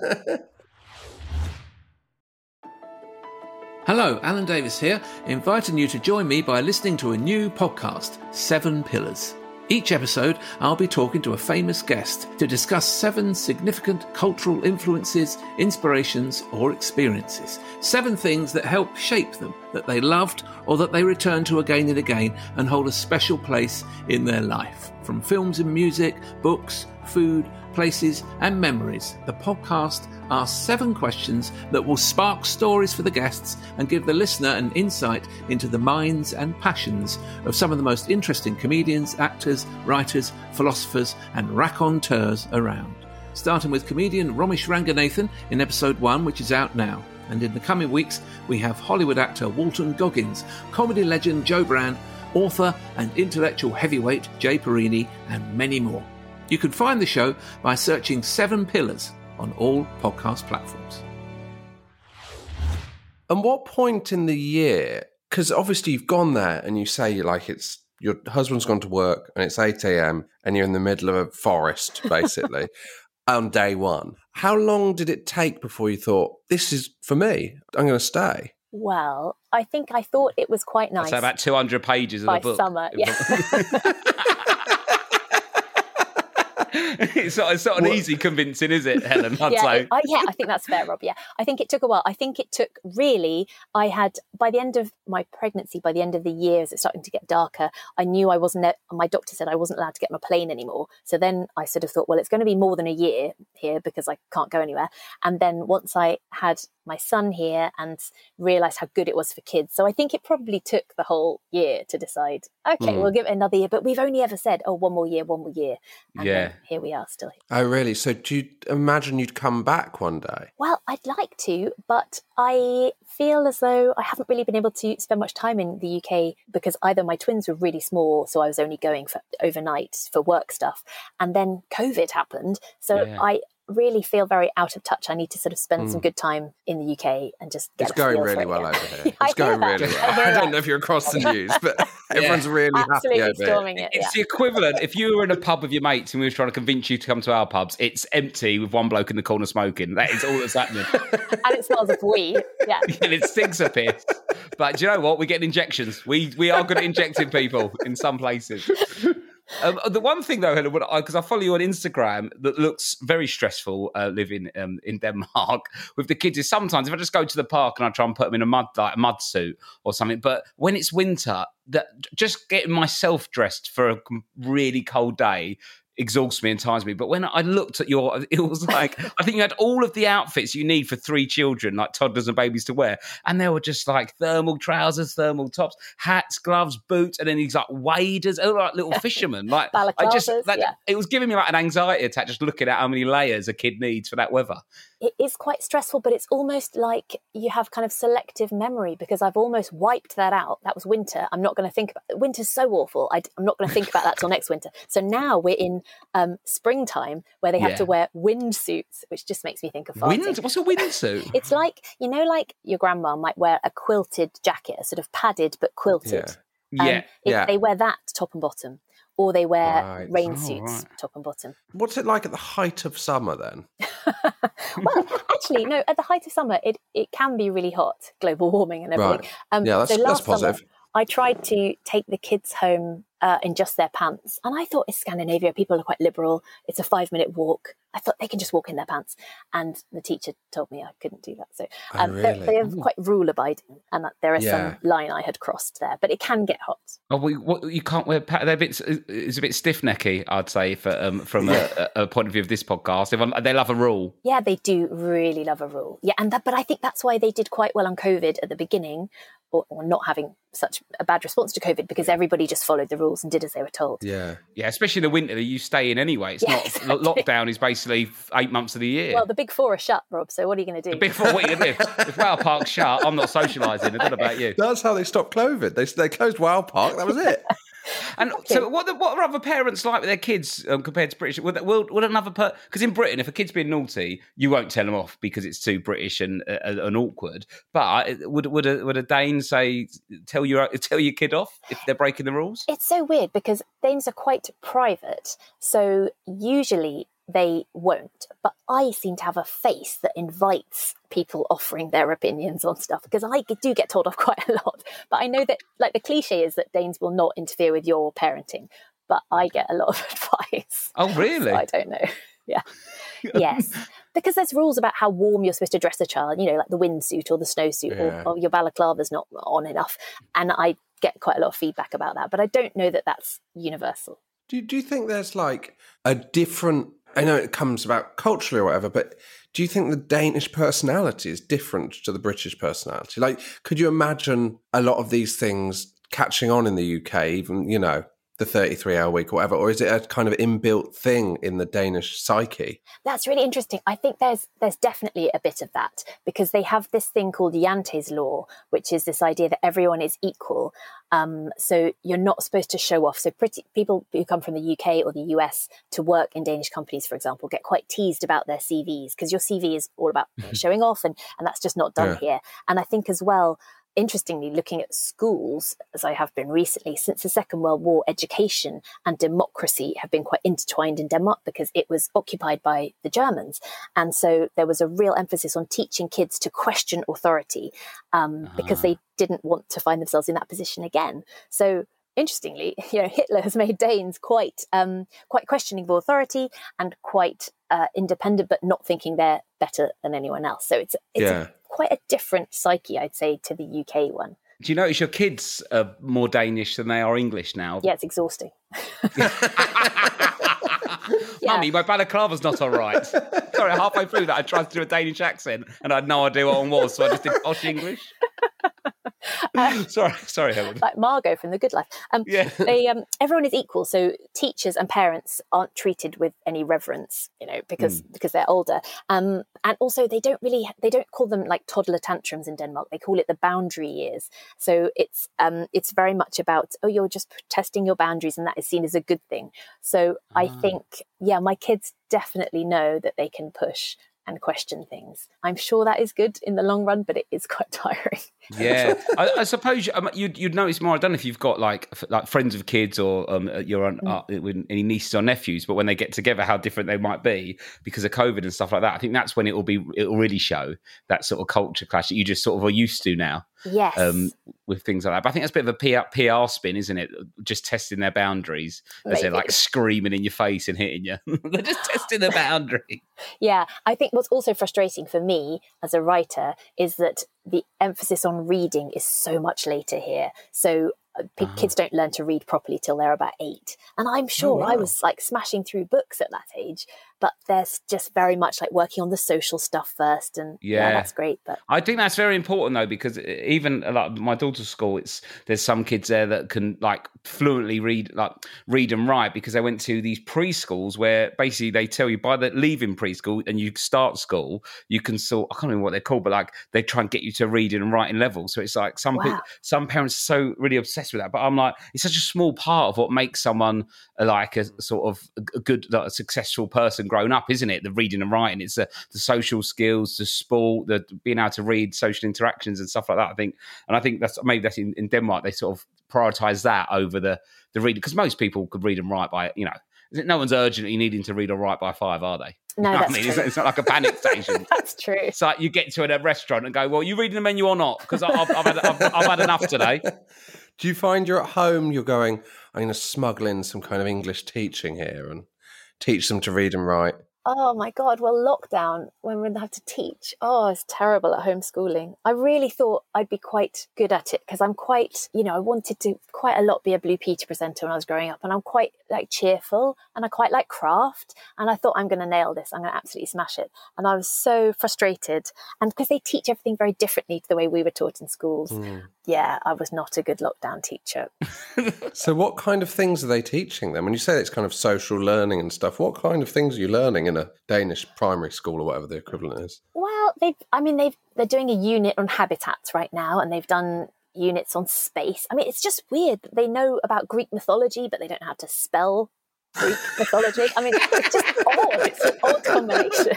Hello, Alan Davies here, inviting you to join me by listening to a new podcast, Seven Pillars. Each episode, I'll be talking to a famous guest to discuss seven significant cultural influences, inspirations, or experiences. Seven things that help shape them, that they loved, or that they return to again and again and hold a special place in their life. From films and music, books, food, places, and memories, the podcast asks seven questions that will spark stories for the guests and give the listener an insight into the minds and passions of some of the most interesting comedians, actors, writers, philosophers, and raconteurs around. Starting with comedian Romesh Ranganathan in episode one, which is out now. And in the coming weeks, we have Hollywood actor Walton Goggins, comedy legend Jo Brand, author and intellectual heavyweight Jay Parini, and many more. You can find the show by searching Seven Pillars on all podcast platforms. And what point in the year? Because obviously you've gone there and you say like it's your husband's gone to work and it's eight a.m. and you're in the middle of a forest basically on day one. How long did it take before you thought this is for me? I'm going to stay. Well, I think I thought it was quite nice. say about two hundred pages of by the book. summer, yeah. it's not, it's not an easy convincing, is it, Helen? I'd yeah, say. it- I, yeah, I think that's fair, Rob. Yeah, I think it took a while. I think it took really. I had by the end of my pregnancy, by the end of the year, as it's starting to get darker, I knew I wasn't. My doctor said I wasn't allowed to get on a plane anymore. So then I sort of thought, well, it's going to be more than a year here because I can't go anywhere. And then once I had my son here and realised how good it was for kids, so I think it probably took the whole year to decide. Okay, Mm. we'll give it another year, but we've only ever said, oh, one more year, one more year, and Yeah. Then here we are still here. Oh, really? So do you imagine you'd come back one day? Well, I'd like to, but I feel as though I haven't really been able to spend much time in the UK because either my twins were really small, so I was only going for overnight for work stuff, and then COVID happened. So Yeah. I really feel very out of touch. I need to sort of spend some mm. good time in the UK and just get It's going really well yeah. over here. It's going that. really well. I don't know if you're across the news, but everyone's really happy over storming here. it. It's Yeah. the equivalent. If you were in a pub with your mates and we were trying to convince you to come to our pubs, it's empty with one bloke in the corner smoking. That is all that's happening. and it smells of weed. Yeah. and it stinks a piss. But do you know what? We're getting injections. We we are good at injecting people in some places. Um, the one thing though, Helen, because I, follow you on Instagram, that looks very stressful uh, living um, in Denmark with the kids. Is sometimes if I just go to the park and I try and put them in a mud like a mud suit or something, but when it's winter, that just getting myself dressed for a really cold day exhausts me and tires me. But when I looked at your, it was like I think you had all of the outfits you need for three children, like toddlers and babies, to wear, and they were just like thermal trousers, thermal tops, hats, gloves, boots, and then these like waders, oh, like little fishermen. Like I just, that, yeah. it was giving me like an anxiety attack just looking at how many layers a kid needs for that weather. It is quite stressful, but it's almost like you have kind of selective memory because I've almost wiped that out. That was winter. I'm not going to think about winter's so awful. I, am not going to think about that till next winter. So now we're in um, springtime where they have Yeah. to wear wind suits, which just makes me think of farting. Wind? What's a windsuit? It's like you know, like your grandma might wear a quilted jacket, a sort of padded but quilted. Yeah. Um, yeah. it- Yeah. They wear that top and bottom, or they wear Right. rain Oh, suits right. top and bottom. What's it like at the height of summer then? well, actually, no. At the height of summer, it, it can be really hot, global warming and everything. Right. Um, Yeah, that's- so that's last summer, positive. I tried to take the kids home uh, in just their pants, and I thought in Scandinavia people are quite liberal. It's a five minute walk. I thought they can just walk in their pants, and the teacher told me I couldn't do that. So Oh, um, they're, really? they're quite rule abiding, and that there is Yeah. some line I had crossed there, but it can get hot. Oh, we, what, you can't wear. pa- They're a bit. It's a bit stiff necky, I'd say, for, um, from a, a point of view of this podcast. If they love a rule. Yeah, they do really love a rule. Yeah, and that, but I think that's why they did quite well on COVID at the beginning, or, or not having such a bad response to COVID because everybody just followed the rules and did as they were told. Yeah. Yeah, especially in the winter, that you stay in anyway. It's Yeah, not exactly. lockdown is basically eight months of the year. Well, the big four are shut, Rob. So what are you going to do? The big four. what are you do, if Wow Park's shut, I'm not socialising. I don't know about you. That's how they stopped COVID. They, they closed Wild Park. That was it. And so, what the, what are other parents like with their kids um, compared to British? Would, will, would another because in Britain, if a kid's being naughty, you won't tell them off because it's too British and uh, and awkward. But would would a, would a Dane say tell your tell your kid off if they're breaking the rules? It's so weird because Danes are quite private. So usually they won't. But I seem to have a face that invites people offering their opinions on stuff because I do get told off quite a lot. But I know that, like, the cliche is that Danes will not interfere with your parenting. But I get a lot of advice. Oh, really? So I don't know. Yeah. yes. Because there's rules about how warm you're supposed to dress a child, you know, like the windsuit or the snowsuit Yeah. or, or your balaclava's not on enough. And I get quite a lot of feedback about that. But I don't know that that's universal. Do do you think there's like a different? I know it comes about culturally or whatever, but do you think the Danish personality is different to the British personality? Like, could you imagine a lot of these things catching on in the UK, even you know the 33 hour week or whatever, or is it a kind of inbuilt thing in the Danish psyche? That's really interesting. I think there's there's definitely a bit of that because they have this thing called Jante's law, which is this idea that everyone is equal. Um, so you're not supposed to show off. So pretty people who come from the UK or the US to work in Danish companies, for example, get quite teased about their CVs because your CV is all about showing off, and and that's just not done Yeah. here. And I think as well. Interestingly, looking at schools, as I have been recently, since the Second World War, education and democracy have been quite intertwined in Denmark because it was occupied by the Germans. And so there was a real emphasis on teaching kids to question authority um, because they didn't want to find themselves in that position again. So interestingly, you know, Hitler has made Danes quite um, quite questioning of authority and quite uh, independent, but not thinking they're better than anyone else. So it's it's Yeah. a, quite a different psyche, I'd say, to the UK one. Do you notice your kids are more Danish than they are English now? Yeah, it's exhausting. Yeah. Mummy, my balaclava's not all right. Sorry, halfway through that, I tried to do a Danish accent and I had no idea what one was, so I just did posh English. sorry, sorry, Helen. like Margot from The Good Life. Um, Yeah. they um, everyone is equal, so teachers and parents aren't treated with any reverence, you know, because because they're older. Um, and also they don't really they don't call them like toddler tantrums in Denmark. They call it the boundary years. So it's um, it's very much about oh you're just testing your boundaries, and that is seen as a good thing. So I think yeah, my kids definitely know that they can push and question things. I'm sure that is good in the long run, but it is quite tiring. Yeah, I, I suppose um, you'd, you'd notice more. I don't know if you've got like f- like friends of kids or um, your own, uh, with any nieces or nephews, but when they get together, how different they might be because of COVID and stuff like that. I think that's when it will be it will really show that sort of culture clash that you just sort of are used to now Yes. um, with things like that. But I think that's a bit of a PR, PR spin, isn't it? Just testing their boundaries as they're like screaming in your face and hitting you. they're just testing the boundary. Yeah, I think what's also frustrating for me as a writer is that the emphasis on reading is so much later here. So uh, p- kids don't learn to read properly till they're about eight. And I'm sure I wow. was like smashing through books at that age, but there's just very much like working on the social stuff first. And yeah, Yeah. that's great. But I think that's very important though, because even uh, like my daughter's school, it's there's some kids there that can like fluently read like read and write because they went to these preschools where basically they tell you by the leaving preschool and you start school, you can sort I can't remember what they're called, but like they try and get you to reading and writing level. So it's like some pe- Wow. some parents are so really obsessed with that, but I'm like it's such a small part of what makes someone uh, like a sort of a good like a successful person grown up, isn't it? The reading and writing, it's the, the social skills, the sport, the being able to read, social interactions and stuff like that. I think, and I think that's maybe that's in, in Denmark they sort of prioritize that over the the reading because most people could read and write by you know. No one's urgently needing to read or write by five, are they? no, You know that's I mean, it's, it's not like a panic station. that's true. It's like you get to a restaurant and go, "Well, you reading the menu or not?" Because I've, I've, had, I've, I've had enough today. Do you find you're at home, you're going, I'm going to smuggle in some kind of English teaching here and teach them to read and write? Oh my God. Well, lockdown, when we have to teach, oh, it's terrible at homeschooling. I really thought I'd be quite good at it because I'm quite, you know, I wanted to quite a lot be a Blue Peter presenter when I was growing up. And I'm quite like cheerful and I quite like craft. And I thought I'm going to nail this. I'm going to absolutely smash it. And I was so frustrated. And because they teach everything very differently to the way we were taught in schools, hmm. yeah, I was not a good lockdown teacher. So, what kind of things are they teaching them? When you say it's kind of social learning and stuff, what kind of things are you learning in a Danish primary school or whatever the equivalent is? Well, they've, I mean, they've, they're doing a unit on habitats right now, and they've done units on space. I mean, it's just weird that they know about Greek mythology, but they don't know how to spell Greek mythology. I mean, it's just odd. It's an odd combination.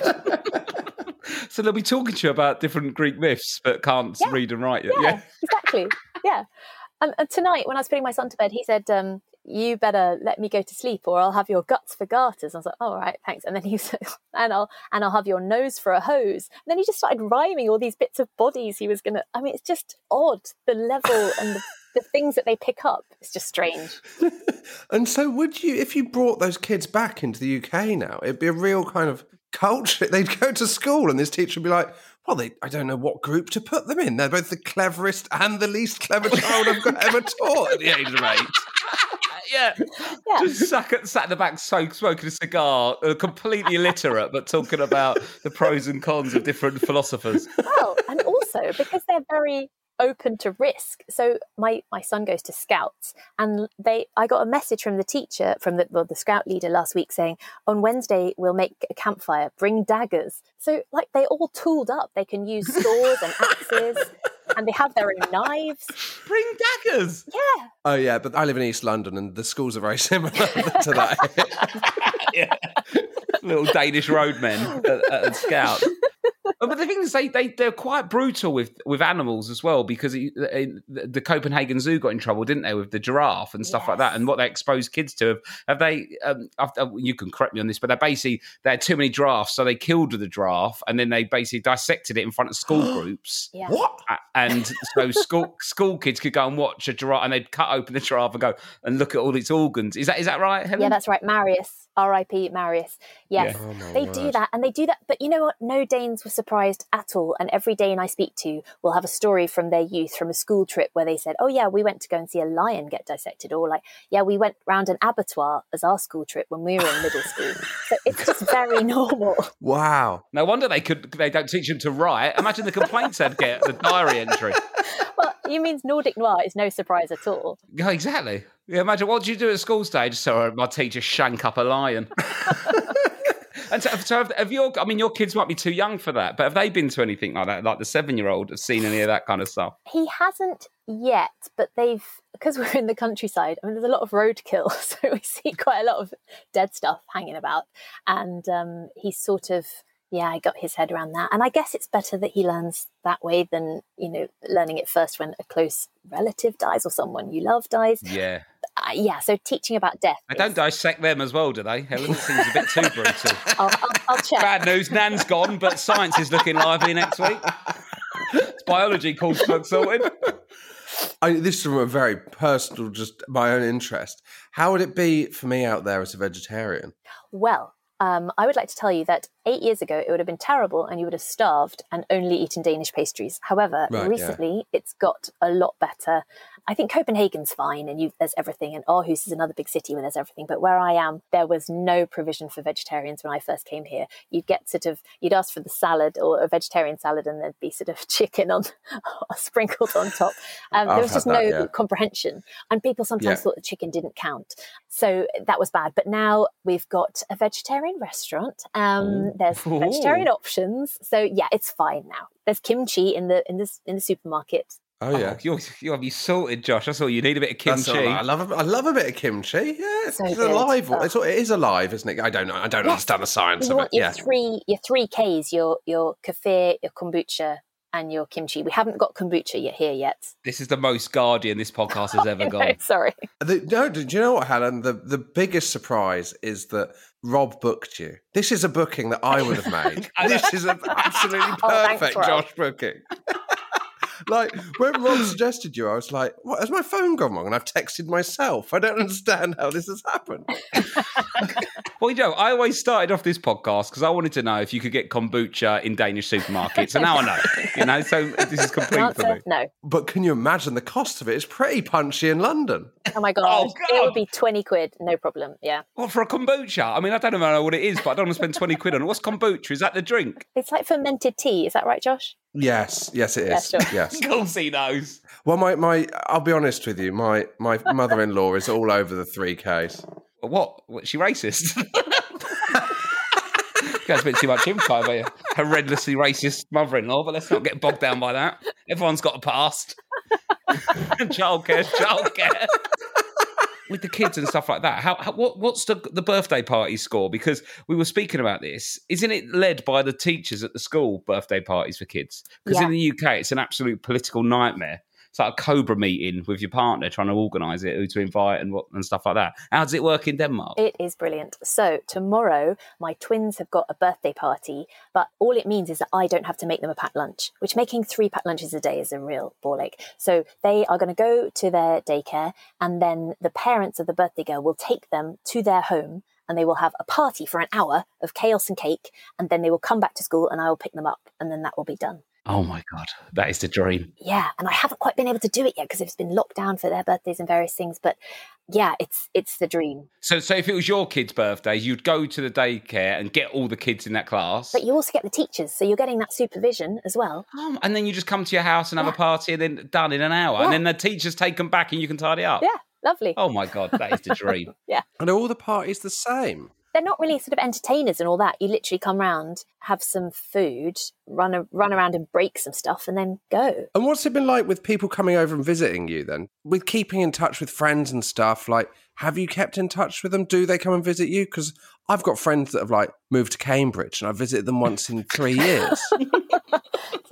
so they'll be talking to you about different Greek myths, but can't Yeah. read and write yet. Yeah, Yeah. exactly. Yeah. And, and tonight, when I was putting my son to bed, he said, um, "You better let me go to sleep, or I'll have your guts for garters." I was like, "All right, thanks." And then he said, "And I'll and I'll have your nose for a hose." And then he just started rhyming all these bits of bodies he was gonna. I mean, it's just odd the level and the, the things that they pick up. It's just strange. And so, would you, if you brought those kids back into the UK now, it'd be a real kind of culture. They'd go to school, and this teacher would be like, "Well, they, I don't know what group to put them in. They're both the cleverest and the least clever child I've ever taught at the age of eight. Yeah. Yeah. Just sat sat in the back, smoking a cigar, uh, completely illiterate, but talking about the pros and cons of different philosophers. well, and also because they're very open to risk. So my my son goes to scouts, and they I got a message from the teacher from the well, the scout leader last week saying on Wednesday we'll make a campfire, bring daggers. So like they all tooled up. They can use saws and axes, and they have their own knives. Bring daggers. Yeah, Oh yeah, but I live in East London, and the schools are very similar to that. yeah. Little Danish roadmen at, at Scout. But the thing is, they, they, they're quite brutal with, with animals as well because he, the, the Copenhagen Zoo got in trouble, didn't they, with the giraffe and stuff like that, and what they exposed kids to. Have, have they, um, I've- uh, you can correct me on this, but they basically, they had too many giraffes, so they killed the giraffe and then they basically dissected it in front of school groups. yeah. what? And so school school kids could go and watch a giraffe, and they'd cut open the giraffe and go and look at all its organs. Is that is that right, Helen? Yeah, that's right. Marius, R.I.P. Marius. Yes, Oh, my they do that, and they do that. But you know what? No Danes were surprised at all. And every Dane I speak to will have a story from their youth, from a school trip where they said, "Oh yeah, we went to go and see a lion get dissected," or like, "Yeah, we went round an abattoir as our school trip when we were in middle school." So it's just very normal. Wow. No wonder they could. They don't teach them to write. Imagine the complaints they'd get. The diary entry. well, you means Nordic noir is no surprise at all. Yeah, exactly. Yeah, imagine what did you do at school stage? So my teacher shank up a lion. and so, so have, have your? I mean, your kids might be too young for that, but have they been to anything like that? Like the seven-year-old have seen any of that kind of stuff? He hasn't yet, but they've because we're in the countryside. I mean, there's a lot of roadkill, so we see quite a lot of dead stuff hanging about, and um, he's sort of yeah, I got his head around that, and I guess it's better that he learns that way than you know learning it first when a close relative dies or someone you love dies. Yeah. Uh, yeah, so teaching about death. They don't dissect them as well, do they? Helen seems a bit too brutal. I'll, I'll, I'll check. Bad news, Nan's gone, but science is looking lively next week. It's biology course book sorted. I, this is from a very personal, just my own interest. How would it be for me out there as a vegetarian? Well, um, I would like to tell you that eight years ago it would have been terrible and you would have starved and only eaten Danish pastries. However, Right, yeah. recently it's got a lot better I think Copenhagen's fine and you, there's everything, and Aarhus is another big city where there's everything. But where I am, there was no provision for vegetarians when I first came here. You'd get sort of, you'd ask for the salad or a vegetarian salad, and there'd be sort of chicken on sprinkled on top. Um, there was just that, no yeah. comprehension, and people sometimes Yeah. thought the chicken didn't count. So that was bad. But now we've got a vegetarian restaurant. Um, there's Ooh. vegetarian options. So yeah, it's fine now. There's kimchi in the in the in the supermarket. Oh yeah. you're you'll be sorted, Josh. That's all you need. A bit of That's kimchi. all right. I love a, I love a bit of kimchi. Yeah, it's, So it's good. alive. Oh. It's, it is alive, isn't it? I don't know. I don't Yeah. understand the science you of it. want your Yeah. three your three Ks, your your kefir, your kombucha, and your kimchi. We haven't got kombucha yet here yet. This is the most Guardian this podcast has ever No, gone. sorry. The, no, do you know what, Helen? The the biggest surprise is that Rob booked you. This is a booking that I would have made. this is an absolutely Oh, thanks, perfect Josh booking. Like when Rob suggested you, I was like, "What? Has my phone gone wrong?" And I've texted myself. I don't understand how this has happened. Well, you know, I always started off this podcast because I wanted to know if you could get kombucha in Danish supermarkets, and now I know. You know, so this is The complete for me. no. But can you imagine the cost of it? It's pretty punchy in London. Oh my oh, god. Oh, It would be twenty quid, no problem. Yeah. Well, for a kombucha? I mean, I don't even know what it is, but I don't want to spend twenty quid on it. What's kombucha? Is that the drink? It's like fermented tea, is that right, Josh? Yes, yes, it is. Yeah, sure. Yes. Of course he knows. Well, my, my, I'll be honest with you. My my mother in law is all over the three Ks. What? what she racist? That's a bit too much info about your horrendously racist mother-in-law, but let's not get bogged down by that. Everyone's got a past. childcare, childcare. With the kids and stuff like that, how, how what what's the the birthday party score? Because we were speaking about this, isn't it led by the teachers at the school birthday parties for kids? Because Yeah. in the UK, it's an absolute political nightmare. It's like a Cobra meeting with your partner trying to organise it, who to invite and what and stuff like that. How does it work in Denmark? It is brilliant. So, tomorrow, my twins have got a birthday party, but all it means is that I don't have to make them a packed lunch, which making three packed lunches a day is a real ball ache. So, they are going to go to their daycare, and then the parents of the birthday girl will take them to their home. And they will have a party for an hour of chaos and cake, and then they will come back to school, and I will pick them up, and then that will be done. Oh my god, that is the dream. Yeah, and I haven't quite been able to do it yet because it's been locked down for their birthdays and various things. But yeah, it's it's the dream. So, so if it was your kid's birthday, you'd go to the daycare and get all the kids in that class, But you also get the teachers, so you're getting that supervision as well. Um, and then you just come to your house and have Yeah. a party, and then done in an hour, Yeah. and then the teachers take them back, and you can tidy up. Yeah, lovely. Oh my god, that is the dream. Yeah. And are all the parties the same? They're not really sort of entertainers and all that. You literally come round, have some food, run a, run around and break some stuff, and then go. And what's it been like with people coming over and visiting you then? With keeping in touch with friends and stuff, like have you kept in touch with them? Do they come and visit you? Because I've got friends that have like moved to Cambridge and I visited them once in three years.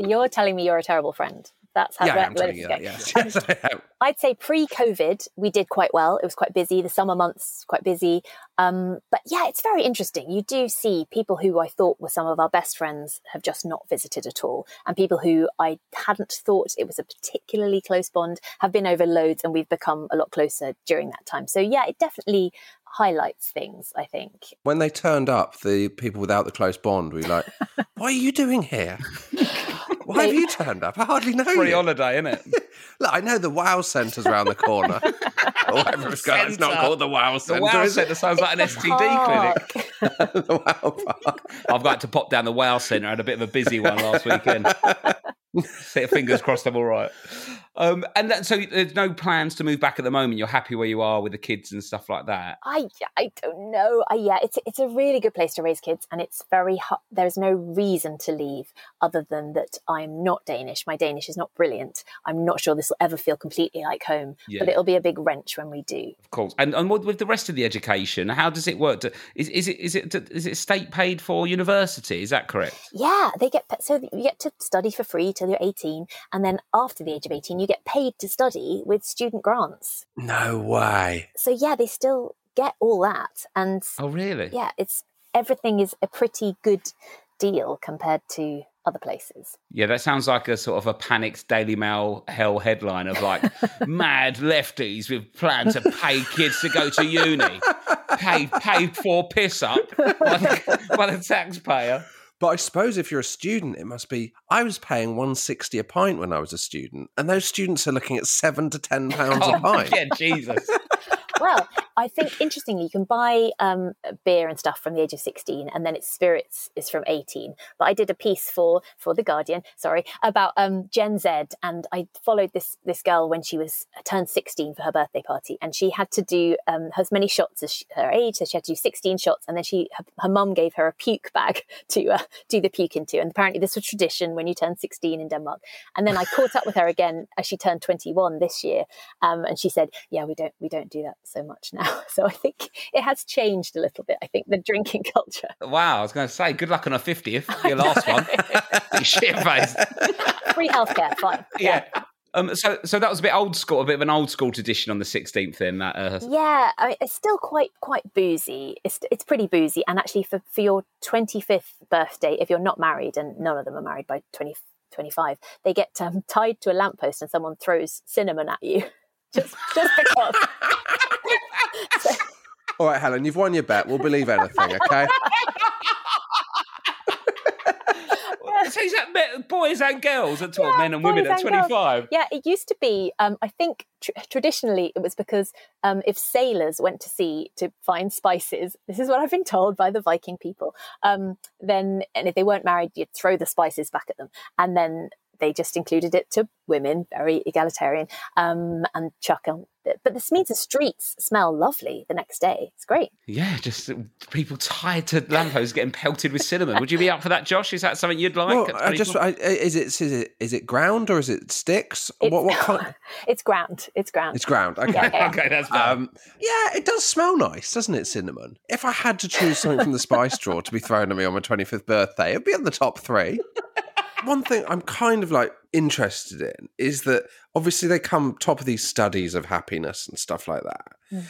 So you're telling me you're a terrible friend. That's how yeah, I'm telling you that, yes. I'd say pre-COVID, we did quite well. It was quite busy. The summer months quite busy. Um, but yeah, it's very interesting. You do see people who I thought were some of our best friends have just not visited at all, and people who I hadn't thought it was a particularly close bond have been over loads, and we've become a lot closer during that time. So yeah, it definitely highlights things. I think. When they turned up, the people without the close bond were like, What are you doing here? Why have you turned up? I hardly know Free you. holiday, isn't it? Look, I know the Wow Centre's around the corner. or whatever it's called. It's not Centre. called the Wow The Centre. Wow is it? Centre sounds like an STD clinic. Park. the Wow Park. I've got to pop down the Wow Centre. I had a bit of a busy one last weekend. Say- Fingers crossed, I'm all right. Um, and that, so there's no plans to move back at the moment. You're happy where you are with the kids and stuff like that. I, I don't know. I, yeah, it's it's a really good place to raise kids, and it's very. hu- There's no reason to leave other than that I'm not Danish. My Danish is not brilliant. I'm not sure this will ever feel completely like home, Yeah. but it'll be a big wrench when we do. Of course. And and what, with the rest of the education, how does it work? Is, is it is it is it state paid for university? Is that correct? Yeah, they get so you get to study for free till you're 18, and then after the age of 18, you get paid to study with student grants. No way. So yeah, they still get all that, and Oh, really? yeah, it's everything is a pretty good deal compared to other places. Yeah, that sounds like a sort of a panicked Daily Mail hell headline of like mad lefties with plans to pay kids to go to uni, pay paid for piss up by the, by the taxpayer. But I suppose if you're a student, it must be. I was paying one sixty a pint when I was a student, and those students are looking at seven to ten pounds a Oh, pint. yeah, Jesus. well, I think interestingly, you can buy um, beer and stuff from the age of 16, and then its spirits is from 18. But I did a piece for for the Guardian, sorry, about um, Gen Z, and I followed this this girl when she was turned 16 for her birthday party, and she had to do um, as many shots as she, her age, so she had to do 16 shots, and then she her, her mum gave her a puke bag to uh, do the puke into, and apparently this was tradition when you turn 16 in Denmark. And then I caught up with her again as she turned 21 this year, um, and she said, "Yeah, we don't we don't do that so much now." So I think it has changed a little bit. I think the drinking culture. Wow, I was going to say, good luck on a 50th, your last one. You shit face. Free healthcare, fine. Yeah. Um, so, so that was a bit old school, a bit of an old school tradition on the 16th. Then that uh, Yeah, I mean, it's still quite quite boozy. It's it's pretty boozy. And actually, for for your twenty fifth birthday, if you're not married, and none of them are married by 20, 25, they get um, tied to a lamppost, and someone throws cinnamon at you, just just because. So- All right, Helen, you've won your bet. We'll believe anything, okay? so is that boys and girls at all, Yeah, men and women at and girls. 25? Yeah, it used to be. Um, I think tr- traditionally it was because um, if sailors went to sea to find spices, this is what I've been told by the Viking people. Um, then, and if they weren't married, you'd throw the spices back at them, and then they just included it to women, very egalitarian, um, and chuck on. But this means the streets smell lovely the next day. It's great. Yeah, just people tied to lampposts getting pelted with cinnamon. Would you be up for that, Josh? Is that something you'd like? Well, I just I, is it is it is it ground or is it sticks? It's, what what kind? it's ground. It's ground. It's ground. Okay. Yeah, yeah. okay, that's better. Um, yeah, it does smell nice, doesn't it, cinnamon? If I had to choose something from the spice drawer to be thrown at me on my 25th birthday, it'd be in the top three. One thing I'm kind of like interested in is that obviously they come top of these studies of happiness and stuff like that. Mm.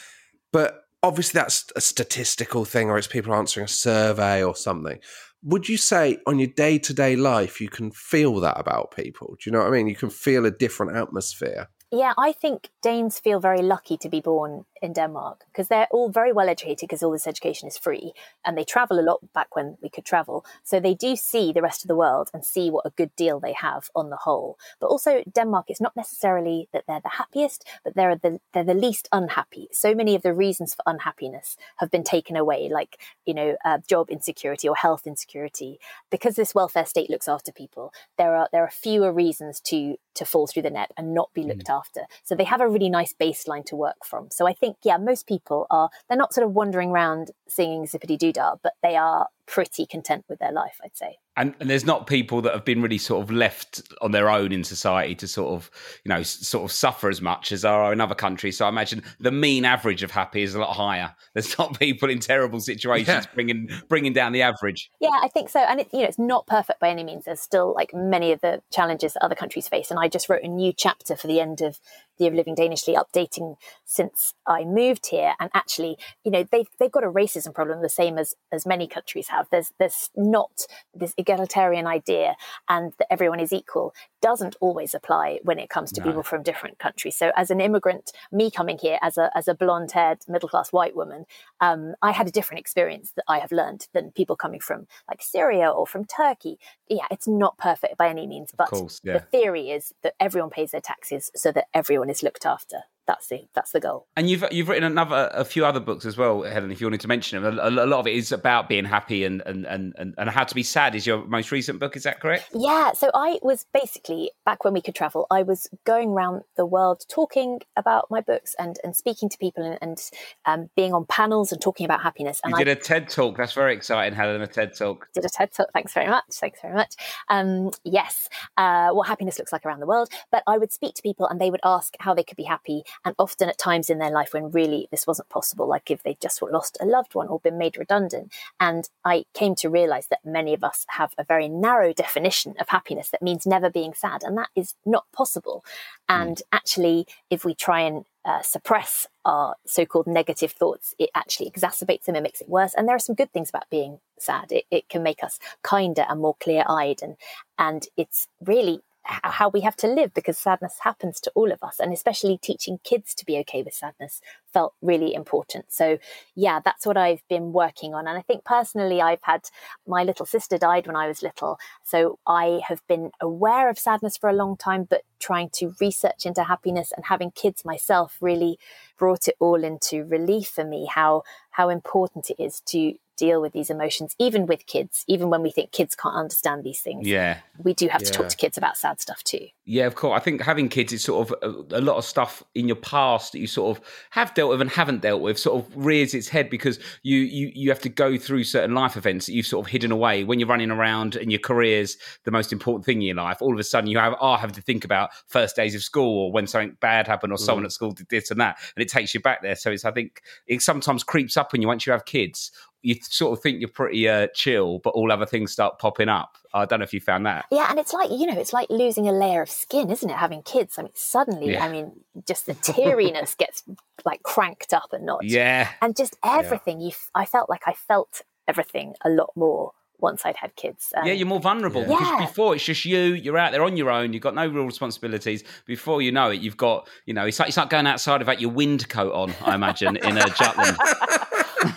But obviously that's a statistical thing or it's people answering a survey or something. Would you say on your day to day life you can feel that about people? Do you know what I mean? You can feel a different atmosphere. Yeah, I think Danes feel very lucky to be born in Denmark because they're all very well educated because all this education is free and they travel a lot back when we could travel. So they do see the rest of the world and see what a good deal they have on the whole. But also Denmark, it's not necessarily that they're the happiest, but they're the, they're the least unhappy. So many of the reasons for unhappiness have been taken away, like, you know, uh, job insecurity or health insecurity. Because this welfare state looks after people, there are, there are fewer reasons to, to fall through the net and not be looked after. So they have a really nice baseline to work from. So I think, yeah, most people are, they're not sort of wandering around singing zippity doo dah, but they are pretty content with their life, I'd say. And, and there's not people that have been really sort of left on their own in society to sort of you know sort of suffer as much as are in other countries so i imagine the mean average of happy is a lot higher there's not people in terrible situations Yeah. bringing bringing down the average Yeah, I think so. And it, you know, it's not perfect by any means. There's still like many of the challenges that other countries face. And I just wrote a new chapter for the end of the Year of Living Danishly, updating since I moved here. And actually, you know, they've they've got a racism problem the same as as many countries have. There's there's not this egalitarian idea and that everyone is equal doesn't always apply when it comes to No. people from different countries. So as an immigrant, me coming here as a as a blonde haired middle class white woman, um, I had a different experience that I have learned than people coming from like Syria or from Turkey. Yeah, it's not perfect by any means, but course, yeah. the theory is that everyone pays their taxes so that everyone is looked after. That's the that's the goal. And you've you've written another a few other books as well, Helen. If you wanted to mention them, a, a lot of it is about being happy and and, and and how to be sad. Is your most recent book? Is that correct? Yeah, so I was basically back when we could travel. I was going around the world talking about my books and and speaking to people and, and um, being on panels and talking about happiness. And You I did a TED talk. That's very exciting, Helen. A TED talk. did a TED talk. Thanks very much. Thanks very much. Um, yes, uh, what happiness looks like around the world. But I would speak to people and they would ask how they could be happy. And often at times in their life when really this wasn't possible, like if they just lost a loved one or been made redundant. And I came to realize that many of us have a very narrow definition of happiness that means never being sad. And that is not possible. And actually, if we try and uh, suppress our so-called negative thoughts, it actually exacerbates them and makes it worse. And there are some good things about being sad. It, it can make us kinder and more clear-eyed, and and it's really how we have to live because sadness happens to all of us. And especially teaching kids to be okay with sadness felt really important. So, yeah, that's what I've been working on. And I think personally, I've had my little sister died when I was little. So I have been aware of sadness for a long time, but trying to research into happiness and having kids myself really brought it all into relief for me how how important it is to deal with these emotions even with kids even when we think kids can't understand these things. Yeah. we do have to talk to kids about sad stuff too Yeah, of course. I think having kids is sort of a, a lot of stuff in your past that you sort of have dealt with and haven't dealt with sort of rears its head because you you you have to go through certain life events that you've sort of hidden away when you're running around and your career's the most important thing in your life. All of a sudden, you have are having to think about first days of school or when something bad happened or someone at school did this and that, and it takes you back there. So it's I think it sometimes creeps up on you once you have kids. You sort of think you're pretty uh, chill, but all other things start popping up. I don't know if you found that. yeah and it's like you know it's like losing a layer of skin isn't it having kids i mean suddenly Yeah. i mean just the teariness gets like cranked up a notch Yeah. and just everything you f- i felt like i felt everything a lot more once i'd had kids Um, Yeah, you're more vulnerable Yeah. because before it's just you. You're out there on your own. You've got no real responsibilities. Before you know it, you've got you know it's like it's like going outside without your wind coat on. I imagine in a Jutland.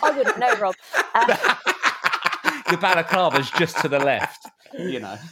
i wouldn't know rob uh, the balaclava's just to the left. You know.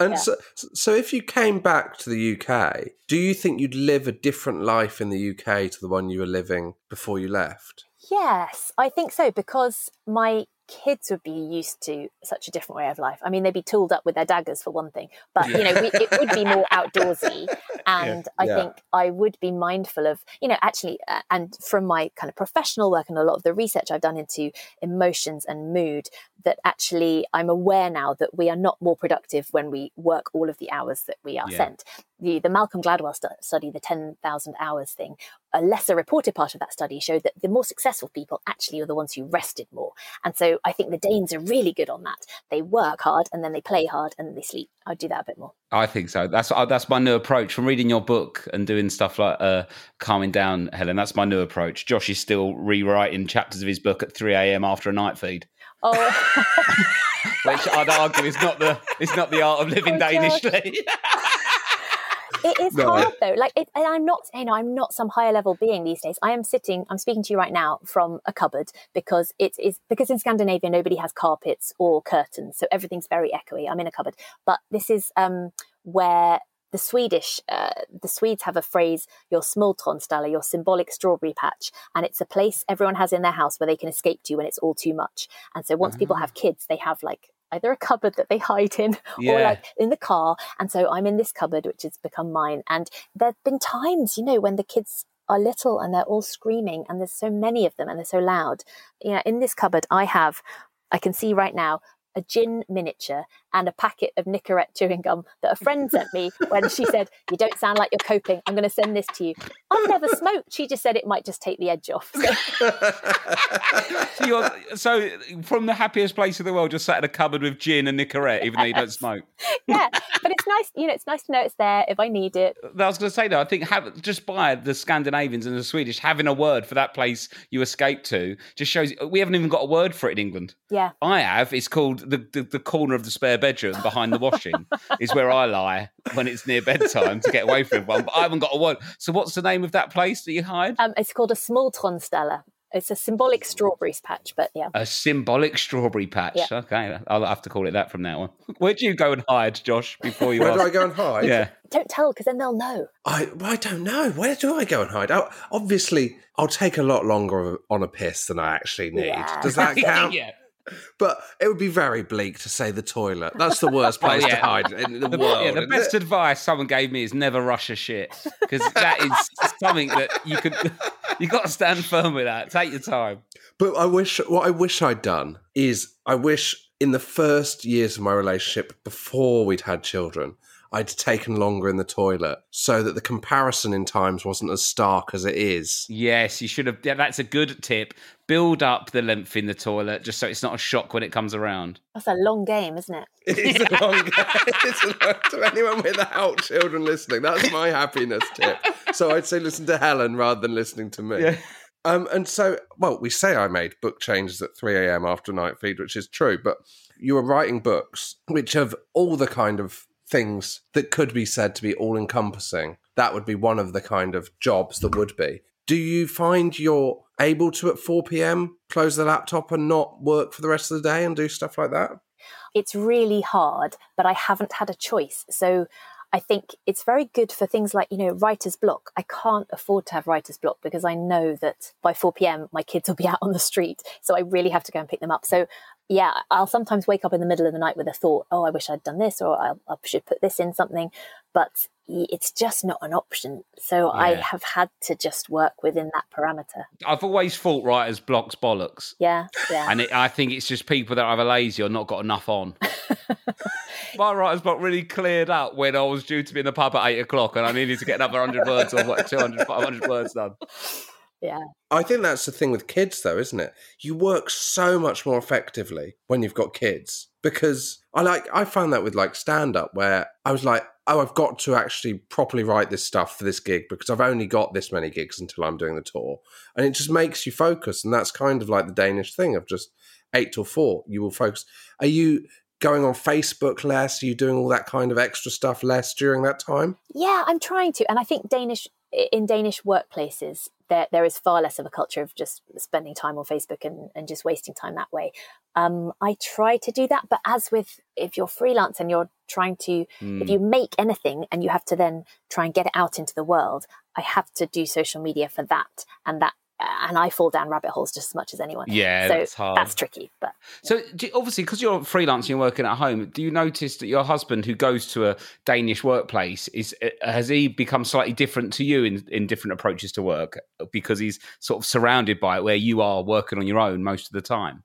And Yeah. so, so if you came back to the UK, do you think you'd live a different life in the UK to the one you were living before you left? Yes, I think so because my kids would be used to such a different way of life. I mean, they'd be tooled up with their daggers for one thing, but you know, we, it would be more outdoorsy, and I Yeah. think I would be mindful of, you know, actually, uh, and from my kind of professional work and a lot of the research I've done into emotions and mood, that actually I'm aware now that we are not more productive when we work all of the hours that we are Yeah. sent. The the Malcolm Gladwell stu- study, the ten thousand hours thing, a lesser reported part of that study showed that the more successful people actually are the ones who rested more. And so I think the Danes are really good on that. They work hard and then they play hard and they sleep. I'd do that a bit more. I think so. That's uh, that's my new approach from reading your book and doing stuff like uh, calming down, Helen. That's my new approach. Josh is still rewriting chapters of his book at three a.m. after a night feed, Oh, which I'd argue is not the is not the art of living Oh, danishly. it is No. hard though. Like, it, and I'm not, you know, I'm not some higher level being these days. I am sitting, I'm speaking to you right now from a cupboard because it is because in Scandinavia nobody has carpets or curtains, so everything's very echoey. I'm in a cupboard, but this is um, where the Swedish, uh, the Swedes have a phrase, your smultronställe, your symbolic strawberry patch. And it's a place everyone has in their house where they can escape to when it's all too much. And so once people have kids, they have like either a cupboard that they hide in or like in the car. And so I'm in this cupboard, which has become mine. And there have been times, you know, when the kids are little and they're all screaming and there's so many of them and they're so loud. You know, in this cupboard, I have, I can see right now, a gin miniature and a packet of Nicorette chewing gum that a friend sent me when she said, You don't sound like you're coping. I'm going to send this to you. I've never smoked. She just said it might just take the edge off. So, So, you're, so from the happiest place in the world, just sat in a cupboard with gin and Nicorette, even though you don't smoke. yeah, but it's nice, you know, it's nice to know it's there if I need it. I was going to say though, I think have, just by the Scandinavians and the Swedish having a word for that place you escaped to just shows we haven't even got a word for it in England. Yeah. I have. It's called the, the, the corner of the spare bedroom behind the washing is where I lie when it's near bedtime to get away from everyone. But I haven't got a one. So what's the name of that place that you hide? Um, it's called a small smultronställe. It's a symbolic strawberries patch, but yeah. A symbolic strawberry patch. Yeah. Okay, I'll have to call it that from now on. Where do you go and hide, Josh? Before you Where ask? do I go and hide? Yeah. Don't tell because then they'll know. I, I don't know. Where do I go and hide? Oh, obviously, I'll take a lot longer on a piss than I actually need. Yeah. Does that count? yeah. But it would be very bleak to say the toilet. That's the worst oh, place to yeah. hide in the, The, world. yeah, the best it? advice someone gave me is never rush a shit because that is something that you could you got to stand firm with that. Take your time. But I wish what I wish I'd done is I wish in the first years of my relationship before we'd had children, I'd taken longer in the toilet so that the comparison in times wasn't as stark as it is. Yes, you should have. Yeah, that's a good tip. Build up the length in the toilet just so it's not a shock when it comes around. That's a long game, isn't it? It's a long game. it's a long, to anyone without children listening. That's my happiness tip. So I'd say listen to Helen rather than listening to me. Yeah. Um, and so, well, we say I made book changes at 3 a.m. after night feed, which is true, but you were writing books which have all the kind of things that could be said to be all encompassing, that would be one of the kind of jobs that would be. Do you find you're able to at 4 p.m. close the laptop and not work for the rest of the day and do stuff like that? It's really hard, but I haven't had a choice. So I think it's very good for things like, you know, writer's block. I can't afford to have writer's block because I know that by 4 p.m. my kids will be out on the street. So I really have to go and pick them up. So yeah, I'll sometimes wake up in the middle of the night with a thought, oh, I wish I'd done this or I, I should put this in something. But it's just not an option. So I have had to just work within that parameter. I've always thought writers blocks bollocks. Yeah, yeah. And it, I think it's just people that are either lazy or not got enough on. My writer's block really cleared up when I was due to be in the pub at eight o'clock and I needed to get another 100 words or what, 200, 500 words done. Yeah. I think that's the thing with kids, though, isn't it? You work so much more effectively when you've got kids because I like I found that with like stand up where I was like, oh, I've got to actually properly write this stuff for this gig because I've only got this many gigs until I'm doing the tour, and it just makes you focus, and that's kind of like the Danish thing of just eight till four. You will focus. Are you going on Facebook less? Are you doing all that kind of extra stuff less during that time? Yeah, I'm trying to, and I think Danish in Danish workplaces there there is far less of a culture of just spending time on Facebook and, and just wasting time that way. Um, I try to do that, but as with if you're freelance and you're trying to, if you make anything and you have to then try and get it out into the world, I have to do social media for that, and that, and I fall down rabbit holes just as much as anyone. Yeah, so that's hard. that's tricky, but So you- obviously, because you're freelance and you're working at home, do you notice that your husband, who goes to a Danish workplace, is uh, has he become slightly different to you in, in different approaches to work because he's sort of surrounded by it, where you are working on your own most of the time?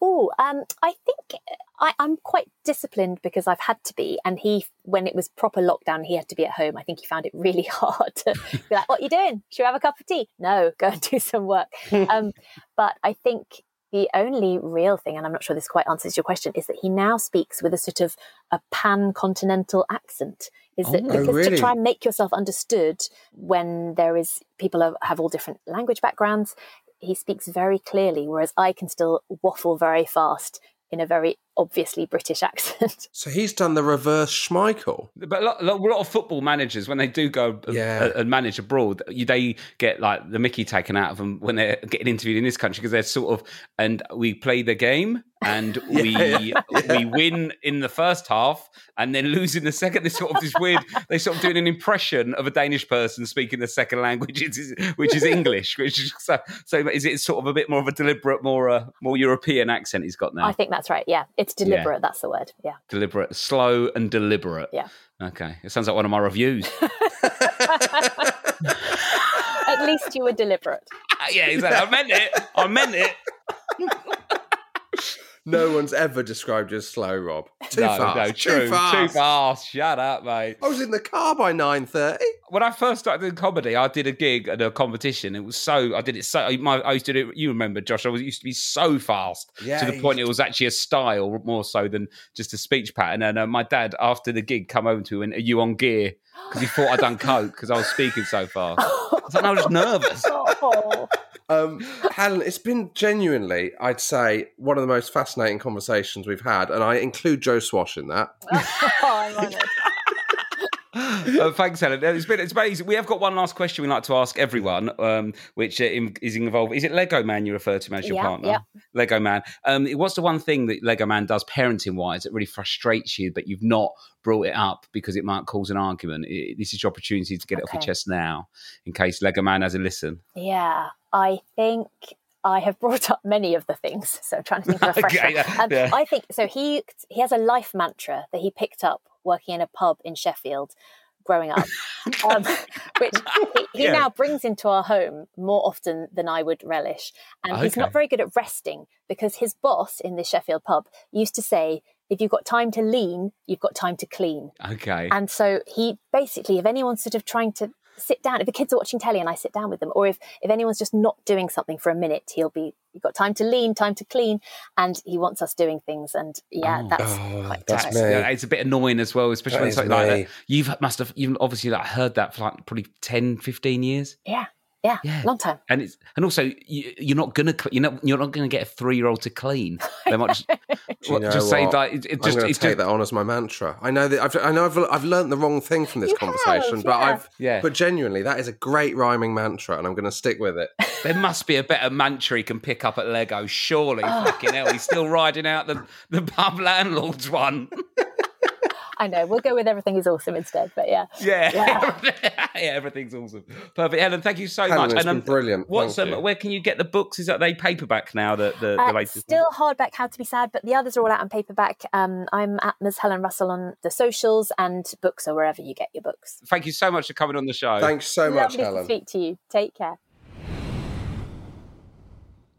Oh, um, I think I, I'm quite disciplined because I've had to be. And he, when it was proper lockdown, he had to be at home. I think he found it really hard to be like, "What are you doing? Should we have a cup of tea?" No, go and do some work. um, but I think the only real thing, and I'm not sure this quite answers your question, is that he now speaks with a sort of a pan-continental accent. Is that Oh, because really? to try and make yourself understood when there is people have, have all different language backgrounds, he speaks very clearly, whereas I can still waffle very fast in a very obviously British accent. So he's done the reverse Schmeichel. But a lot, a lot- of football managers, when they do go Yeah. and manage abroad, they get like the Mickey taken out of them when they're getting interviewed in this country because they're sort of, and we play the game and we Yeah, we win in the first half and then lose in the second. This sort of this weird. They sort of doing an impression of a Danish person speaking the second language, which is, English. Which is so. So is it sort of a bit more of a deliberate, more uh, more European accent he's got now? I think that's right. Yeah, it's deliberate. That's the word. Yeah. deliberate, slow and deliberate. Yeah. Okay, it sounds like one of my reviews. At least you were deliberate. yeah, exactly. I meant it. I meant it. No one's ever described you as slow, Rob. Too no, fast. no, true. Too fast. Too fast. Shut up, mate. I was in the car by nine thirty. When I first started doing comedy, I did a gig at a competition. It was so I did it so. My, I used to do. it- You remember, Josh? I was used to be so fast Yeah, to the you point it was actually a style more so than just a speech pattern. And uh, my dad, after the gig, come over to me and "Are you on gear?" Because he thought I'd done coke because I was speaking so fast. I was like, no, I was just nervous. Oh, Um, Helen, it's been genuinely, I'd say, one of the most fascinating conversations we've had, and I include Joe Swash in that. I'm honoured. Uh, thanks, Helen. Uh, It's been it's amazing. We have got one last question we like to ask everyone, um, which uh, is involved. Is it Lego Man you refer to him as your Yeah, partner? yeah. Lego Man. Um, what's the one thing that Lego Man does parenting wise that really frustrates you, but you've not brought it up because it might cause an argument? I this is your opportunity to get it off your chest now, in case Lego Man has a listen. Yeah, I think I have brought up many of the things. So I'm trying to think of a fresh Okay, yeah, Um, yeah. I think so. He he has a life mantra that he picked up working in a pub in Sheffield growing up, um, which he, he Yeah. now brings into our home more often than I would relish. And he's not very good at resting because his boss in this Sheffield pub used to say, "If you've got time to lean, you've got time to clean." Okay. And so he basically, if anyone's sort of trying to sit down, if the kids are watching telly and I sit down with them, or if, if anyone's just not doing something for a minute, he'll be, you've got time to lean, time to clean. And he wants us doing things. And yeah, Oh. that's Oh, quite that's tiring. me. Yeah, it's a bit annoying as well, especially That when is something like that. You've must have you've obviously like heard that for like probably 10, 15 years. Yeah. Yeah, Yeah. long time. And it's and also you, you're not gonna you're not you're not gonna get a three year old to clean. They might just, Do you know just say what? like it, it I'm just going to it's take just that on as my mantra. I know that I've, I know I've, I've learned the wrong thing from this You conversation, have, but yeah. I've Yeah. but genuinely that is a great rhyming mantra, and I'm going to stick with it. there must be a better mantra he can pick up at Lego. Surely, Oh. fucking hell, he's still riding out the the pub landlords one. I know. We'll go with everything is awesome instead. But yeah. Yeah, Yeah. yeah, everything's awesome. Perfect, Helen. Thank you so Helen, much. it's And, been brilliant. What's Thank um, where can you get the books? Is that they paperback now? The the, the Uh, latest. still hardback, How to Be Sad, but the others are all out on paperback. Um, I'm at Ms. Helen Russell on the socials and books or wherever you get your books. Thank you so much for coming on the show. Thanks so much, Lovely to Helen. speak to you. Take care.